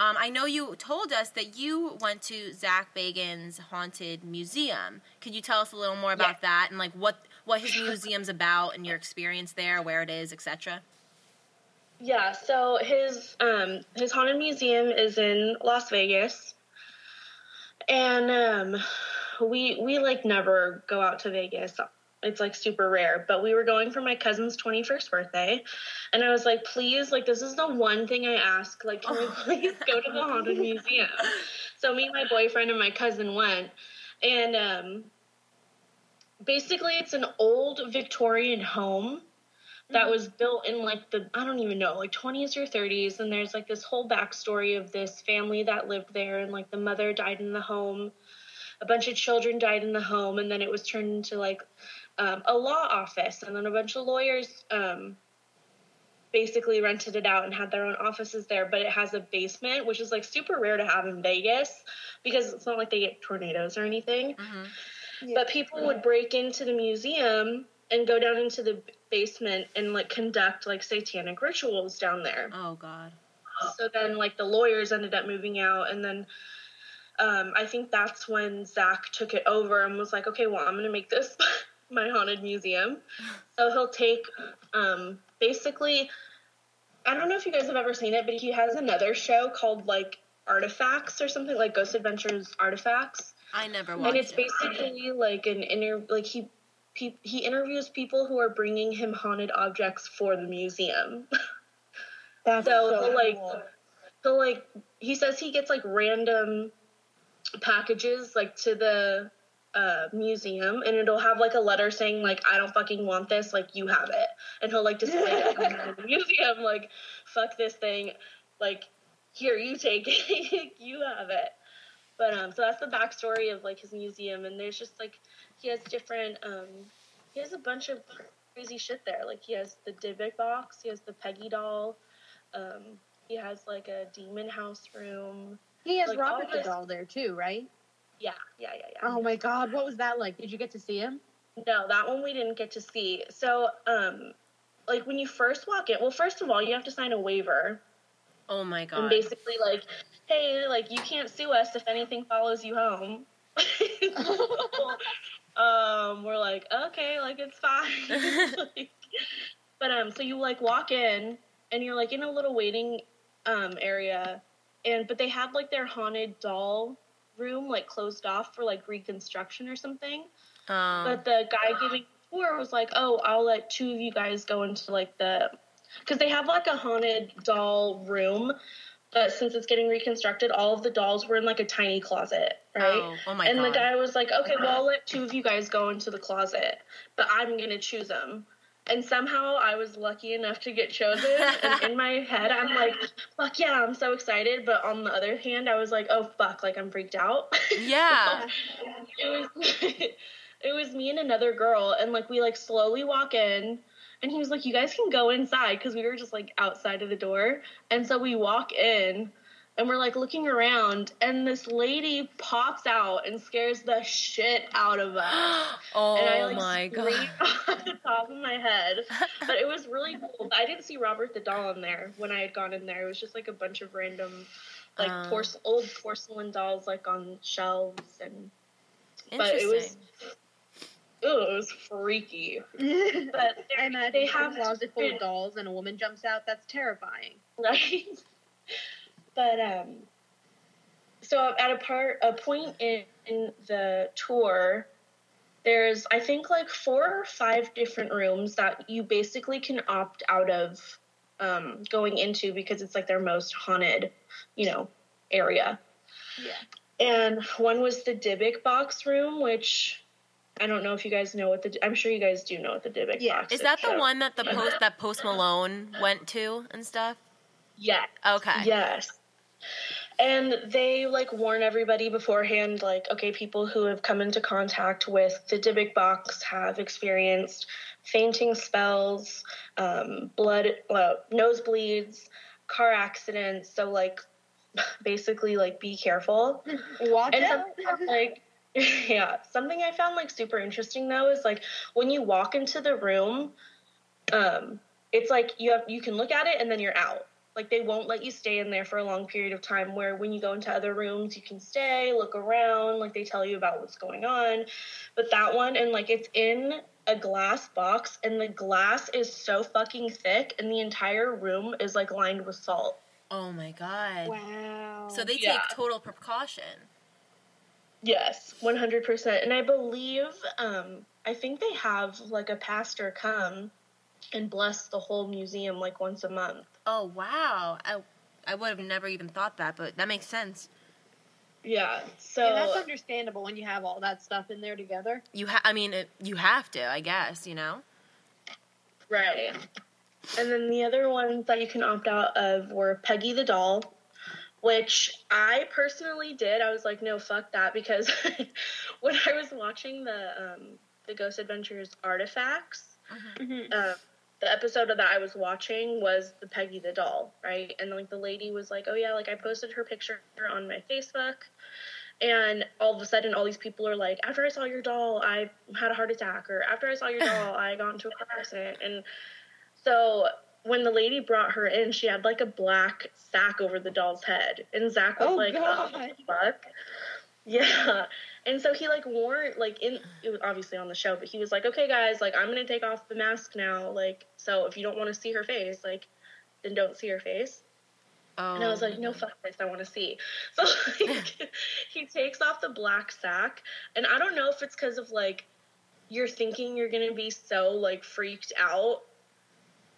Um, I know you told us that you went to Zach Bagans' haunted museum. Could you tell us a little more about that and like what what his museum's about and your experience there, where it is, etc. Yeah, so his um his haunted museum is in Las Vegas. And um we we like never go out to Vegas it's like super rare. But we were going for my cousin's 21st birthday, and I was like, please, like this is the one thing I ask. Like, can we please go to the haunted museum? So me, my boyfriend, and my cousin went, and um, basically it's an old Victorian home that Mm-hmm. was built in like the I don't even know like 20s or 30s and there's like this whole backstory of this family that lived there and like the mother died in the home a bunch of children died in the home and then it was turned into like um, a law office and then a bunch of lawyers um, basically rented it out and had their own offices there but it has a basement which is like super rare to have in vegas because it's not like they get tornadoes or anything hmm but people would break into the museum and go down into the basement and like conduct like satanic rituals down there. Oh God. So then like the lawyers ended up moving out and then um, I think that's when Zach took it over and was like, okay, well, I'm gonna make this my haunted museum. So he'll take um, basically, I don't know if you guys have ever seen it, but he has another show called like Artifacts or something like Ghost Adventures Artifacts I never watched and it's it. basically like an inter like he he, he interviews people who are bringing him haunted objects for the museum [laughs] That's So, so, like, cool. so like he says he gets like random packages like to the uh, museum and it'll have like a letter saying like i don't fucking want this like you have it. And he'll like display it in the [laughs] museum like fuck this thing. Like here you take it. [laughs] You have it. But um so that's the backstory of like his museum and there's just like he has different um he has a bunch of crazy shit there. Like he has the Dybbuk box he has the peggy doll um he has like a demon house room. He has like, Robert the doll there too, right? Yeah yeah yeah yeah Oh my god, what was that like? Did you get to see him? No, that one we didn't get to see. So, um, like when you first walk in, well, first of all, you have to sign a waiver, Oh my and God. basically, like, hey, like you can't sue us if anything follows you home. [laughs] um, we're like, okay, like it's fine. Like, [laughs] but um, so you like walk in, and you're like in a little waiting um area, and but they have like their haunted doll room like closed off for like reconstruction or something. Um, But the guy giving the tour was like, "Oh, I'll let two of you guys go into like the, because they have like a haunted doll room, but since it's getting reconstructed, all of the dolls were in like a tiny closet, right?" Oh, oh my and God. the guy was like, "Okay, well, I'll let two of you guys go into the closet, but I'm gonna choose them." And somehow I was lucky enough to get chosen. and in my head, I'm like, "Fuck yeah, I'm so excited!" But on the other hand, I was like, "Oh fuck!" Like I'm freaked out. [laughs] yeah. it was [laughs] it was me and another girl and like we like slowly walk in and he was like you guys can go inside because we were just like outside of the door and so we walk in and we're like looking around and this lady pops out and scares the shit out of us [gasps] oh and I like my God. screamed [laughs] off the top of my head but it was really cool I didn't see Robert the doll in there when I had gone in there it was just like a bunch of random like Oh. porce- old porcelain dolls like on shelves and but it was Ooh, it was freaky. [laughs] But I they're- uh, they a have closet full of dolls and a woman jumps out. That's terrifying. [laughs] right? But um, so at a part, a point in, in the tour, there's I think like four or five different rooms that you basically can opt out of um, going into because it's like their most haunted, you know, area. Yeah. And one was the Dybbuk box room, which I don't know if you guys know what the. I'm sure you guys do know what the Dybbuk Yeah. box Is Is that the so- one that the post that Post Malone went to and stuff? Yeah. Okay. Yes. And they like warn everybody beforehand, like, okay, people who have come into contact with the Dybbuk box have experienced fainting spells, um, blood, uh, nosebleeds, car accidents. So like, [laughs] basically, like, be careful. [laughs] Watch And out. like, [laughs] yeah, something I found like super interesting though is like when you walk into the room, um, it's like you have you can look at it and then you're out. Like they won't let you stay in there for a long period of time. Where when you go into other rooms, you can stay, look around, like they tell you about what's going on. But that one, and like it's in a glass box, and the glass is so fucking thick, and the entire room is like lined with salt. Oh my God. Wow. So they take Yeah. total precaution. Yes, one hundred percent. And I believe, um, I think they have like a pastor come and bless the whole museum like once a month. Oh wow. I I would have never even thought that, but that makes sense. Yeah. So yeah, that's understandable when you have all that stuff in there together. You ha- I mean, it, you have to, I guess, you know. right. And then the other ones that you can opt out of were Peggy the doll, which I personally did. I was like, no, fuck that, because [laughs] when I was watching the um, the Ghost Adventures artifacts, Mm-hmm. uh, the episode that I was watching was the Peggy the doll, right? And like the lady was like, "Oh yeah, like I posted her picture on my Facebook." And all of a sudden, all these people are like, "After I saw your doll, I had a heart attack," or "After I saw your [laughs] doll, I got into a car accident." And so when the lady brought her in, she had like a black sack over the doll's head, and Zach was Oh, like, God. "Oh, fuck." [laughs] Yeah. And so he like wore like in it was obviously on the show, but he was like, Okay guys, like I'm gonna take off the mask now, like so if you don't wanna see her face, like then don't see her face. Oh. And I was like, No oh. fuck this, I wanna see. [laughs] So like [laughs] he takes off the black sack and I don't know if it's because of like you're thinking you're gonna be so like freaked out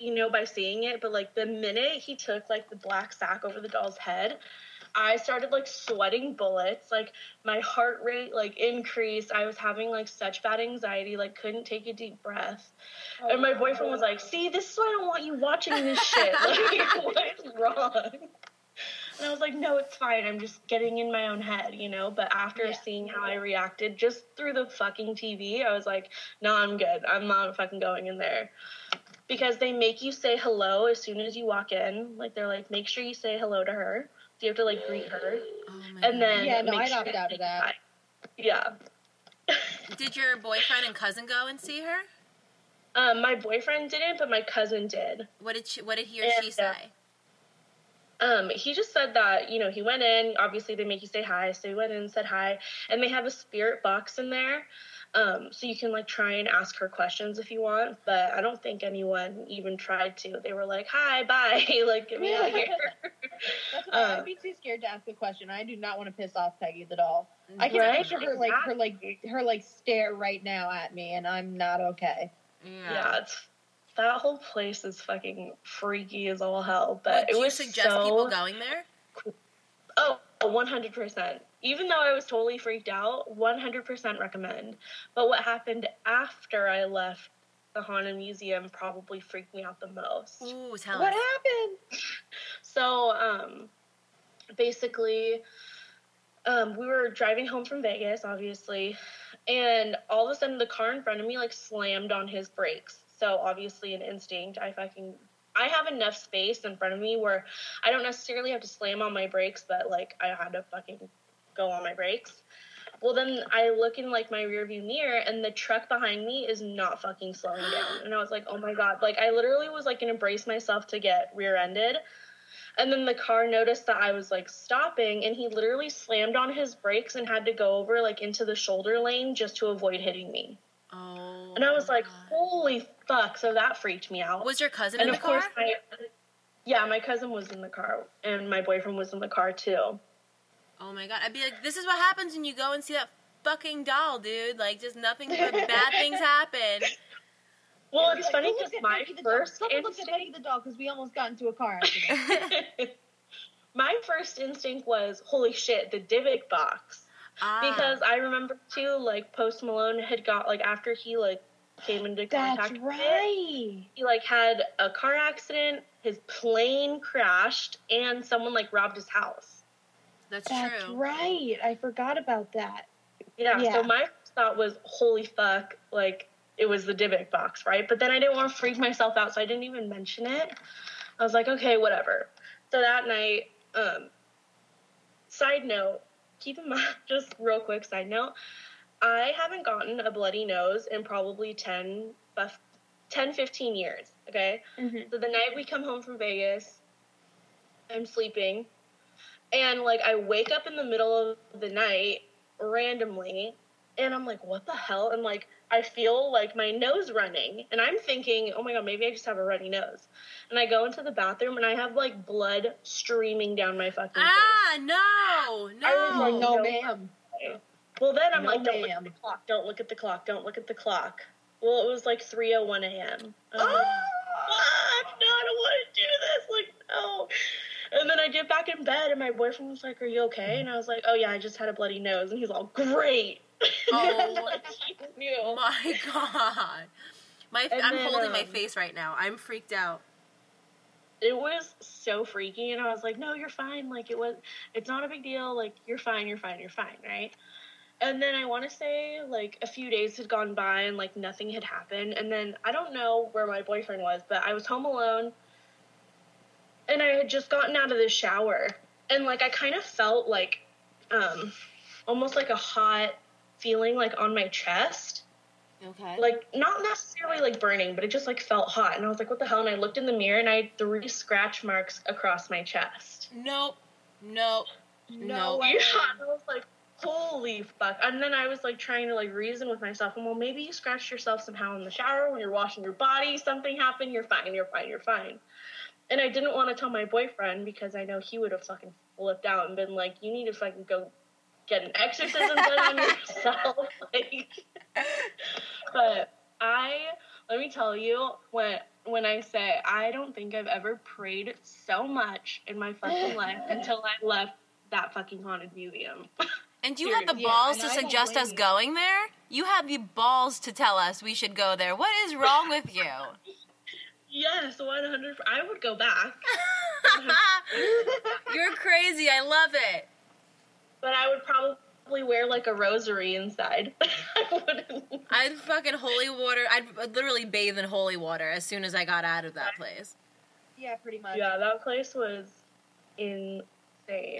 you know, by seeing it, but like the minute he took like the black sack over the doll's head, I started like sweating bullets. Like my heart rate like increased. I was having like such bad anxiety, like couldn't take a deep breath. and my boyfriend was like, oh. "See, this is why I don't want you watching this shit. [laughs] Like, what is wrong?" And I was like, "No, it's fine. I'm just getting in my own head, you know." But after Yeah. seeing how I reacted just through the fucking TV, I was like, "No, I'm good. I'm not fucking going in there." Because they make you say hello as soon as you walk in. Like they're like, "Make sure you say hello to her." So you have to like greet her, Oh my and God. then Yeah, no, make I'd sure opt out of that. Yeah. [laughs] Did your boyfriend and cousin go and see her? Um, my boyfriend didn't, but my cousin did. What did she, what did he or she And, say? Um, he just said that, you know, he went in, obviously they make you say hi, so he went in and said hi, and they have a spirit box in there. Um, so you can like try and ask her questions if you want, but I don't think anyone even tried to. They were like, "Hi, bye," [laughs] like get me out of here. [laughs] That's what Uh, I'd be too scared to ask a question. I do not want to piss off Peggy the doll. I can Right? picture her like her like her like stare right now at me, and I'm not okay. Yeah. yeah, it's that whole place is fucking freaky as all hell. But Would it you was suggest so people going there? Oh, 100%. Even though I was totally freaked out, 100% recommend. But what happened after I left the Haunted Museum probably freaked me out the most. Ooh, tell What us. happened? So, um, basically, um, we were driving home from Vegas, obviously, and all of a sudden the car in front of me like slammed on his brakes. So obviously, an instinct. I fucking I have enough space in front of me where I don't necessarily have to slam on my brakes, but like I had to fucking go on my brakes. Well, then I look in like my rearview mirror, and the truck behind me is not fucking slowing down. And I was like, oh my god! Like I literally was like gonna brace myself to get rear-ended, and then the car noticed that I was like stopping, and he literally slammed on his brakes and had to go over like into the shoulder lane just to avoid hitting me. Oh. And I was like, oh God. holy fuck! So that freaked me out. Was your cousin and in of the car? course, my yeah, my cousin was in the car, and my boyfriend was in the car too. Oh my god! I'd be like, this is what happens when you go and see that fucking doll, dude. Like, just nothing but [laughs] bad things happen. Well, it's like, funny because looked at my the doll? first Someone looked at instinct, the doll because we almost got into a car [laughs] accident. my first instinct was, holy shit, the Dybbuk box. Ah. Because I remember too, like Post Malone had got like after he like came into That's contact with it, right. he like had a car accident, his plane crashed, and someone like robbed his house. that's, That's true. right. I forgot about that. Yeah, Yeah. So my thought was, holy fuck, like it was the Dybbuk box, right? But then I didn't want to freak myself out, so I didn't even mention it. I was like, okay, whatever. So that night, um, side note, keep in [laughs] mind, just real quick side note, I haven't gotten a bloody nose in probably 10, 10 15 years, okay? Mm-hmm. So the night we come home from Vegas, I'm sleeping, and like I wake up in the middle of the night randomly, and I'm like, what the hell? And like I feel like my nose running, and I'm thinking, oh my god, maybe I just have a runny nose. And I go into the bathroom, and I have like blood streaming down my fucking face. Ah, no, no. I was like, no, no. ma'am. Well, then I'm No like, don't look at the clock. Don't look at the clock. Don't look at the clock. Well, it was like 3:01 a.m. I'm like, Ah! fuck, no, I don't want to do this. Like, no. And then I get back in bed, and my boyfriend was like, "Are you okay?" And I was like, "Oh yeah, I just had a bloody nose." And he's all, "Great." [laughs] Oh. Like, my god. My And I'm then, holding my um, face right now. I'm freaked out. It was so freaky, and I was like, "No, you're fine. Like, it was. It's not a big deal. Like, you're fine. You're fine. You're fine, right?" And then I want to say like a few days had gone by and like nothing had happened. And then I don't know where my boyfriend was, but I was home alone and I had just gotten out of the shower and like I kind of felt like um almost like a hot feeling like on my chest. Okay. Like not necessarily like burning, but it just like felt hot. And I was like, what the hell? And I looked in the mirror and I had three scratch marks across my chest. nope. Nope. No No. way. Yeah, I was like, holy fuck. And then I was like trying to like reason with myself, and well, maybe you scratched yourself somehow in the shower when you're washing your body, something happened, you're fine, you're fine, you're fine. And I didn't want to tell my boyfriend because I know he would have fucking flipped out and been like, you need to fucking go get an exorcism done on yourself. [laughs] like, but I, let me tell you, when when I say I don't think I've ever prayed so much in my fucking life [laughs] until I left that fucking haunted museum. [laughs] And you had the balls and to I suggest us going there? You had the balls to tell us we should go there. What is wrong with you? Yes, one hundred. I would go back, [laughs] You're crazy. I love it. but I would probably wear like a rosary inside. [laughs] I wouldn't. I'd fucking holy water. I'd literally bathe in holy water as soon as I got out of that place. Yeah, pretty much. Yeah, that place was insane.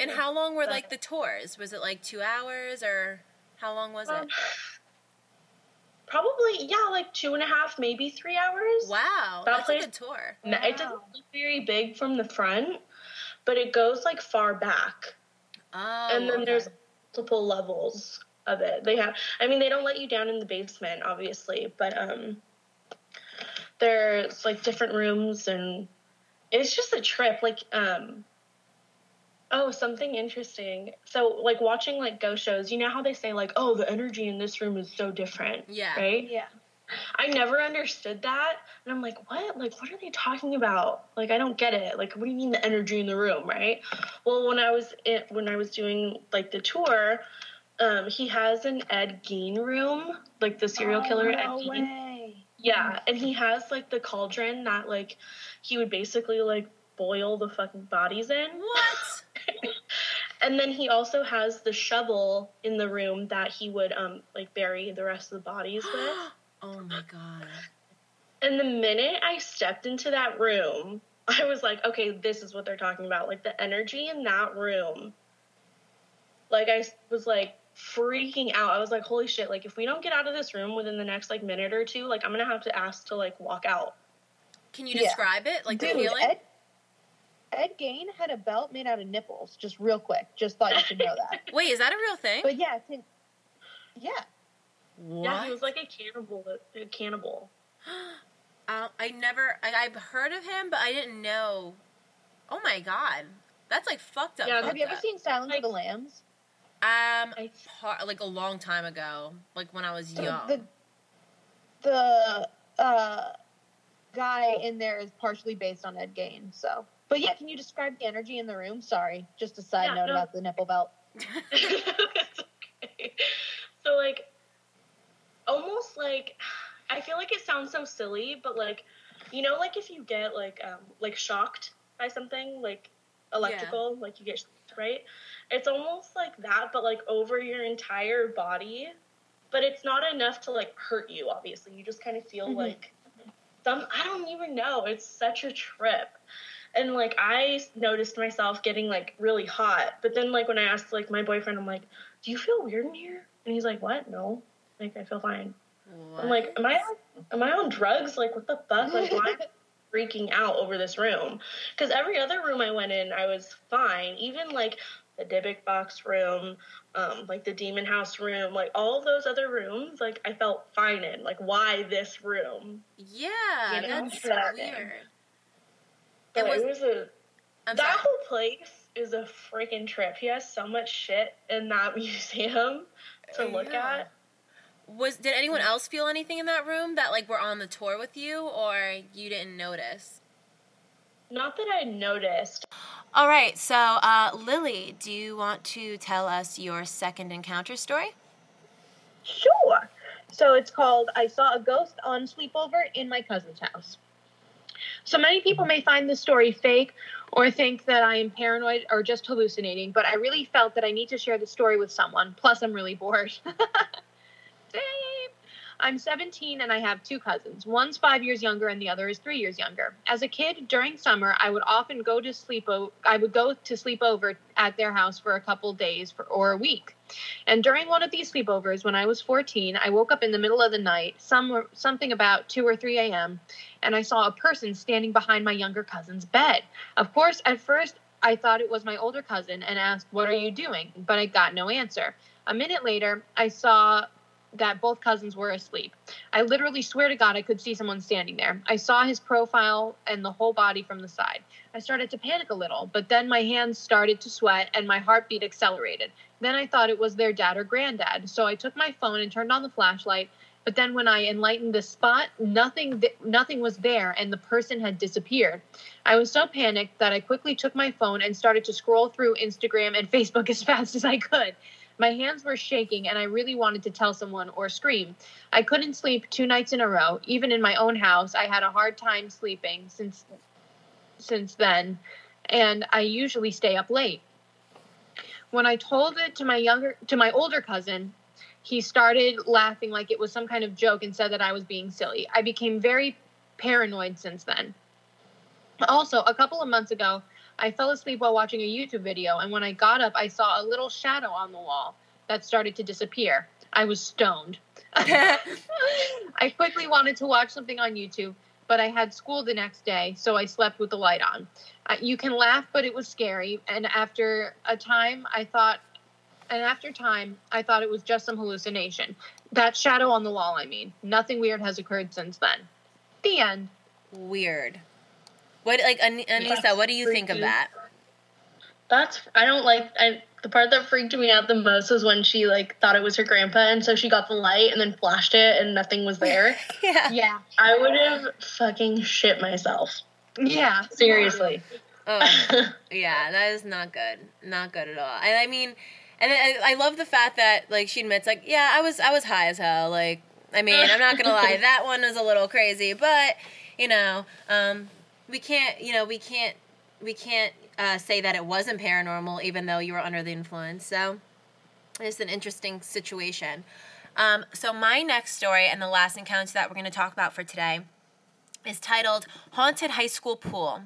And how long were like the tours? Was it like two hours or how long was Um, it? Probably yeah, like two and a half, maybe three hours. Wow, that that's place- a good tour. No, It doesn't look very big from the front, but it goes like far back. Oh, and then okay. there's multiple levels of it. They have I mean they don't let you down in the basement obviously, but um there's like different rooms and it's just a trip like um Oh, something interesting. So, like watching like ghost shows, you know how they say like, "Oh, the energy in this room is so different," yeah. right? Yeah. I never understood that, and I'm like, "What? Like, what are they talking about? Like, I don't get it. Like, what do you mean the energy in the room, right?" Well, when I was in, when I was doing like the tour, um, he has an Ed Gein room, like the serial Oh, killer no Ed Gein. way. Yeah, and he has like the cauldron that like he would basically like boil the fucking bodies in. What? [laughs] And then he also has the shovel in the room that he would um like bury the rest of the bodies [gasps] with. oh my god. And the minute I stepped into that room, [laughs] I was like, okay, this is what they're talking about. Like the energy in that room. Like I was like freaking out. I was like, holy shit, like if we don't get out of this room within the next like minute or two, like I'm going to have to ask to like walk out. Can you Yeah. describe it? Like the feeling? Ed, Ed Gein had a belt made out of nipples, just real quick. Just thought you should know that. [laughs] Wait, is that a real thing? But yeah, can, yeah. what? Yeah, he was like a cannibal, a cannibal. [gasps] Uh, I never. I, I've heard of him, but I didn't know. Oh my god, that's like fucked up. Yeah, fucked Have you ever up. seen Silence Like- of the Lambs? Um, I par- like a long time ago, like when I was So young. The the uh, guy in there is partially based on Ed Gein. So, but yeah, can you describe the energy in the room? Sorry, just a side Yeah, note no. about the nipple belt. [laughs] okay. So like almost like I feel like it sounds so silly, but like you know like if you get like um like shocked by something like electrical, like you get shocked, right? It's almost like that but like over your entire body. But it's not enough to like hurt you obviously. You just kind of feel Mhm. like some I don't even know. It's such a trip. And like I noticed myself getting like really hot, but then like when I asked like my boyfriend, I'm like, "Do you feel weird in here?" And he's like, "What? No, like I feel fine." What? I'm like, "Am I on, am I on drugs? Like what the fuck? Like why am [laughs] I freaking out over this room?" Because every other room I went in, I was fine. Even like the Dybbuk box room, um, like the Demon House room, like all of those other rooms, like I felt fine in. Like why this room? yeah, you know, that's so weird. But It it was- was a I'm that sorry. whole place is a freaking trip. He has so much shit in that [laughs] museum. to look Yeah. at. Was did anyone else feel anything in that room that like were on the tour with you, or you didn't notice? Not that I noticed. All right, so uh, Lily, do you want to tell us your second encounter story? Sure. So it's called I Saw a Ghost on Sleepover in My Cousin's House. So many people may find this story fake or think that I am paranoid or just hallucinating, but I really felt that I need to share the story with someone. Plus, I'm really bored. [laughs] I'm 17 and I have two cousins. One's five years younger and the other is three years younger. As a kid, during summer, I would often go to sleep. O- I would go to sleep over at their house for a couple days for, or a week. And during one of these sleepovers, when I was 14, I woke up in the middle of the night, some something about 2 or 3 a.m., and I saw a person standing behind my younger cousin's bed. Of course, at first, I thought it was my older cousin and asked, What are you doing? But I got no answer. A minute later, I saw that both cousins were asleep. I literally swear to God I could see someone standing there. I saw his profile and the whole body from the side. I started to panic a little, but then my hands started to sweat and my heartbeat accelerated. Then I thought it was their dad or granddad, so I took my phone and turned on the flashlight. But then when I enlightened the spot, nothing th- nothing was there and the person had disappeared. I was so panicked that I quickly took my phone and started to scroll through Instagram and [laughs] Facebook as fast as I could. My hands were shaking and I really wanted to tell someone or scream. I couldn't sleep two nights in a row. Even in my own house, I had a hard time sleeping since since then, and I usually stay up late. When I told it to my younger to my older cousin, he started laughing like it was some kind of joke and said that I was being silly. I became very paranoid since then. Also, a couple of months ago, I fell asleep while watching a YouTube video, and when I got up, I saw a little shadow on the wall that started to disappear. I was stoned. [laughs] I quickly wanted to watch something on YouTube, but I had school the next day, so I slept with the light on. Uh, you can laugh, but it was scary. And after a time, I thought, and after time, I thought it was just some hallucination. That shadow on the wall, I mean. Nothing weird has occurred since then. The end. Weird. What like An- Anissa? What do you think of that? That's I don't like I the part that freaked me out the most was when she like thought it was her grandpa and so she got the light and then flashed it and nothing was there. [laughs] Yeah. Yeah. I would have fucking shit myself. Yeah. Seriously. Oh, [laughs] yeah, that is not good. Not good at all. And I mean, and I, I love the fact that like she admits like, yeah, I was I was high as hell. Like, I mean, I'm not gonna lie, [laughs] that one was a little crazy, but you know, um, we can't, you know, we can't, we can't uh, say that it wasn't paranormal, even though you were under the influence. So it's an interesting situation. Um, so my next story and the last encounter that we're going to talk about for today is titled Haunted High School Pool.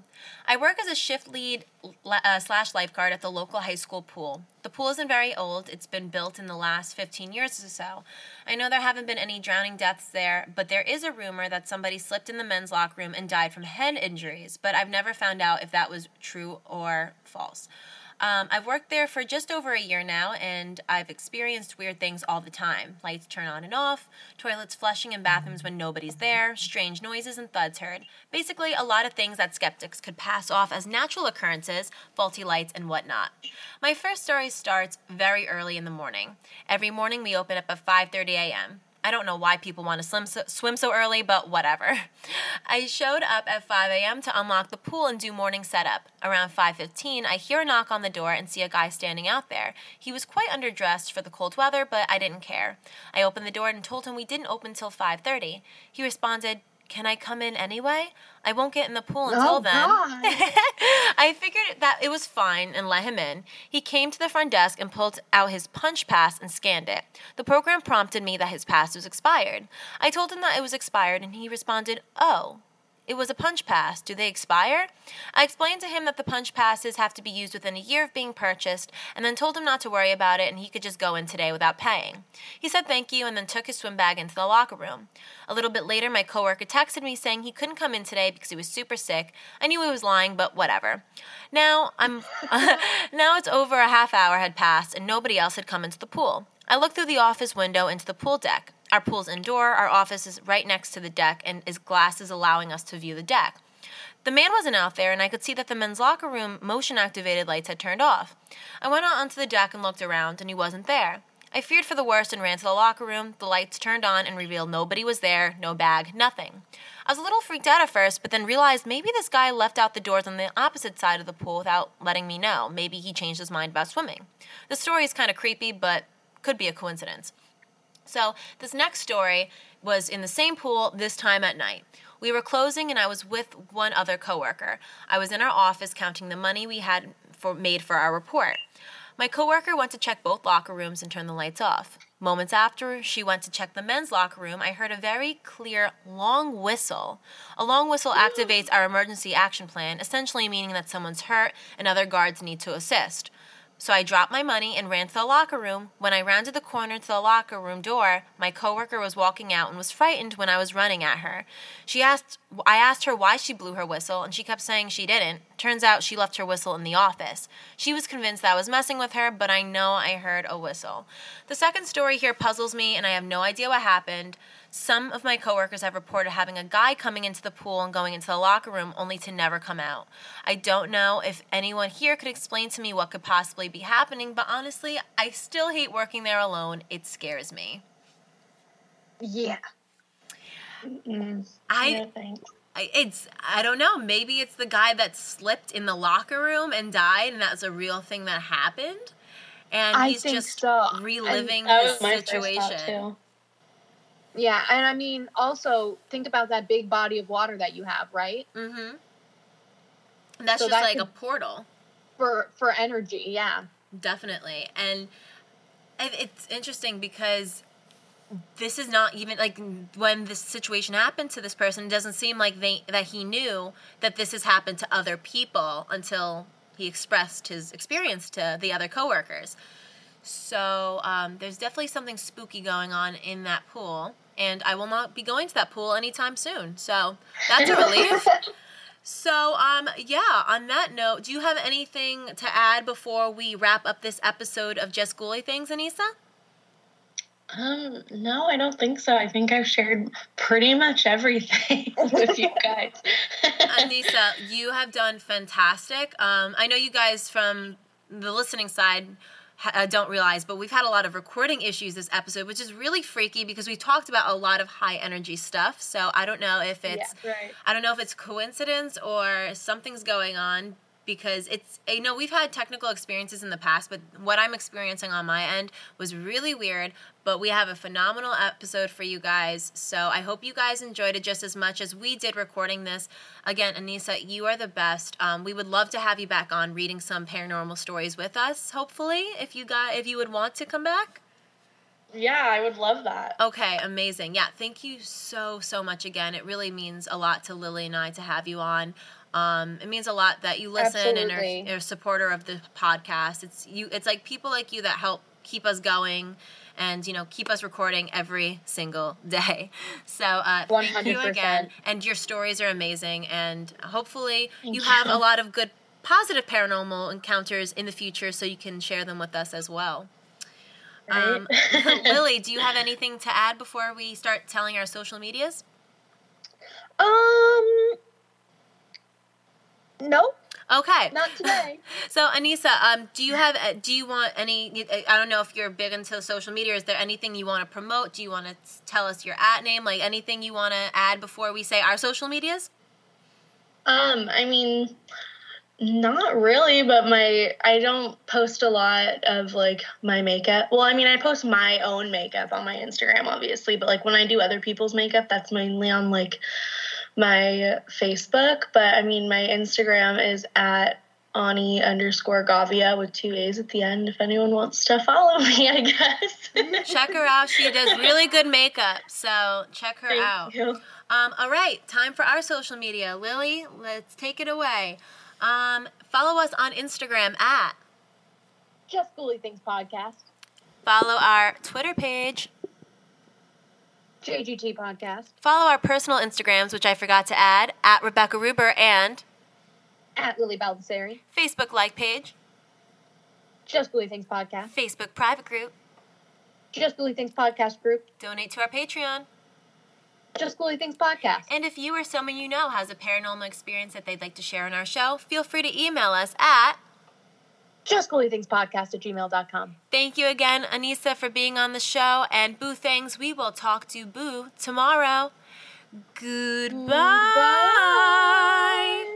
I work as a shift lead uh, slash lifeguard at the local high school pool. The pool isn't very old, it's been built in the last 15 years or so. I know there haven't been any drowning deaths there, but there is a rumor that somebody slipped in the men's locker room and died from head injuries, but I've never found out if that was true or false. Um, I've worked there for just over a year now, and I've experienced weird things all the time. Lights turn on and off, toilets flushing in bathrooms when nobody's there, strange noises and thuds heard. Basically, a lot of things that skeptics could pass off as natural occurrences, faulty lights, and whatnot. My first story starts very early in the morning. Every morning we open up at 5:30 a.m. I don't know why people want to swim so, swim so early, but whatever. I showed up at 5 a.m. to unlock the pool and do morning setup. Around 5:15, I hear a knock on the door and see a guy standing out there. He was quite underdressed for the cold weather, but I didn't care. I opened the door and told him we didn't open till 5:30. He responded, "Can I come in anyway? I won't get in the pool until Oh, then." [laughs] I figured that it was fine and let him in. He came to the front desk and pulled out his punch pass and scanned it. The program prompted me that his pass was expired. I told him that it was expired and he responded, "Oh, it was a punch pass. Do they expire? I explained to him that the punch passes have to be used within a year of being purchased, and then told him not to worry about it and he could just go in today without paying. He said thank you and then took his swim bag into the locker room. A little bit later, my coworker texted me saying he couldn't come in today because he was super sick. I knew he was lying, but whatever. Now I'm [laughs] now it's over a half hour had passed and nobody else had come into the pool. I looked through the office window into the pool deck. Our pool's indoor, our office is right next to the deck, and is allowing us to view the deck. The man wasn't out there, and I could see that the men's locker room motion activated lights had turned off. I went out onto the deck and looked around, and he wasn't there. I feared for the worst and ran to the locker room. The lights turned on and revealed nobody was there, no bag, nothing. I was a little freaked out at first, but then realized maybe this guy left out the doors on the opposite side of the pool without letting me know. Maybe he changed his mind about swimming. The story is kind of creepy, but could be a coincidence. So, this next story was in the same pool, this time at night. We were closing and I was with one other coworker. I was in our office counting the money we had for, made for our report. My coworker went to check both locker rooms and turn the lights off. Moments after she went to check the men's locker room, I heard a very clear long whistle. A long whistle activates our emergency action plan, essentially meaning that someone's hurt and other guards need to assist. So I dropped my money and ran to the locker room. When I rounded the corner to the locker room door, my coworker was walking out and was frightened when I was running at her. She asked I asked her why she blew her whistle and she kept saying she didn't. Turns out she left her whistle in the office. She was convinced that I was messing with her, but I know I heard a whistle. The second story here puzzles me and I have no idea what happened. Some of my coworkers have reported having a guy coming into the pool and going into the locker room only to never come out. I don't know if anyone here could explain to me what could possibly be happening, but honestly, I still hate working there alone. It scares me. Yeah. Mm-mm. I No. I- it's I don't know. Maybe it's the guy that slipped in the locker room and died, and that's a real thing that happened. And I he's just so. reliving That his was my first situation. Yeah, and I mean, also think about that big body of water that you have, right? Mm-hmm. That's So just that like a portal, For for energy, yeah. definitely. And it's interesting because this is not even like when this situation happened to this person. It doesn't seem like they that he knew that this has happened to other people until he expressed his experience to the other coworkers. So um, there's definitely something spooky going on in that pool, and I will not be going to that pool anytime soon. So that's a relief. [laughs] So, um, yeah, on that note, do you have anything to add before we wrap up this episode of Just Ghouly Things, Anissa? Um, no, I don't think so. I think I've shared pretty much everything [laughs] with you guys. Anissa, you have done fantastic. Um, I know you guys from the listening side uh, don't realize, but we've had a lot of recording issues this episode, which is really freaky because we talked about a lot of high energy stuff. So I don't know if it's right. I don't know if it's coincidence or something's going on because it's you know we've had technical experiences in the past but what i'm experiencing on my end was really weird but we have a phenomenal episode for you guys so i hope you guys enjoyed it just as much as we did recording this again anissa you are the best um, we would love to have you back on reading some paranormal stories with us hopefully if you got if you would want to come back yeah, I would love that. Okay, amazing. Yeah, thank you so so much again. It really means a lot to Lily and I to have you on. Um, it means a lot that you listen and are, are a supporter of the podcast. It's you. It's like people like you that help keep us going and you know keep us recording every single day. [laughs] So uh, thank you again. And your stories are amazing. And hopefully Thank you have you. a lot of good positive paranormal encounters in the future, so you can share them with us as well. Um, Right? [laughs] Lily, do you have anything to add before we start telling our social medias? Um. Nope, Okay. not today. [laughs] So Anissa, um, do you have? uh, Do you want any? I don't know if you're big into social media. Is there anything you want to promote? Do you want to tell us your at name? Like anything you want to add before we say our social medias? Um, I mean, not really, but my I don't post a lot of like my makeup. Well, I mean, I post my own makeup on my Instagram, obviously, but like when I do other people's makeup, that's mainly on like my Facebook. But I mean, my Instagram is at Ani underscore Gavia with two A's at the end. If anyone wants to follow me, I guess. Check her out. She does really good makeup. So check her Thank out. you. Um, all right, time for our social media. Lily, let's take it away. Um, follow us on Instagram at. Just Ghouly Things podcast, Follow our Twitter page. JGT podcast, Follow our personal Instagrams, which I forgot to add, at Rebecca Ruber and at Lily Baldessari, Facebook like page, Just Ghouly Things podcast, Facebook private group. Just Ghouly Things podcast group, Donate to our Patreon. Just Ghouly Things podcast. And if you or someone you know has a paranormal experience that they'd like to share on our show, feel free to email us at just cool things podcast at gmail.com. Thank you again, Anissa, for being on the show. And Boo Things, we will talk to Boo tomorrow. Goodbye. Goodbye.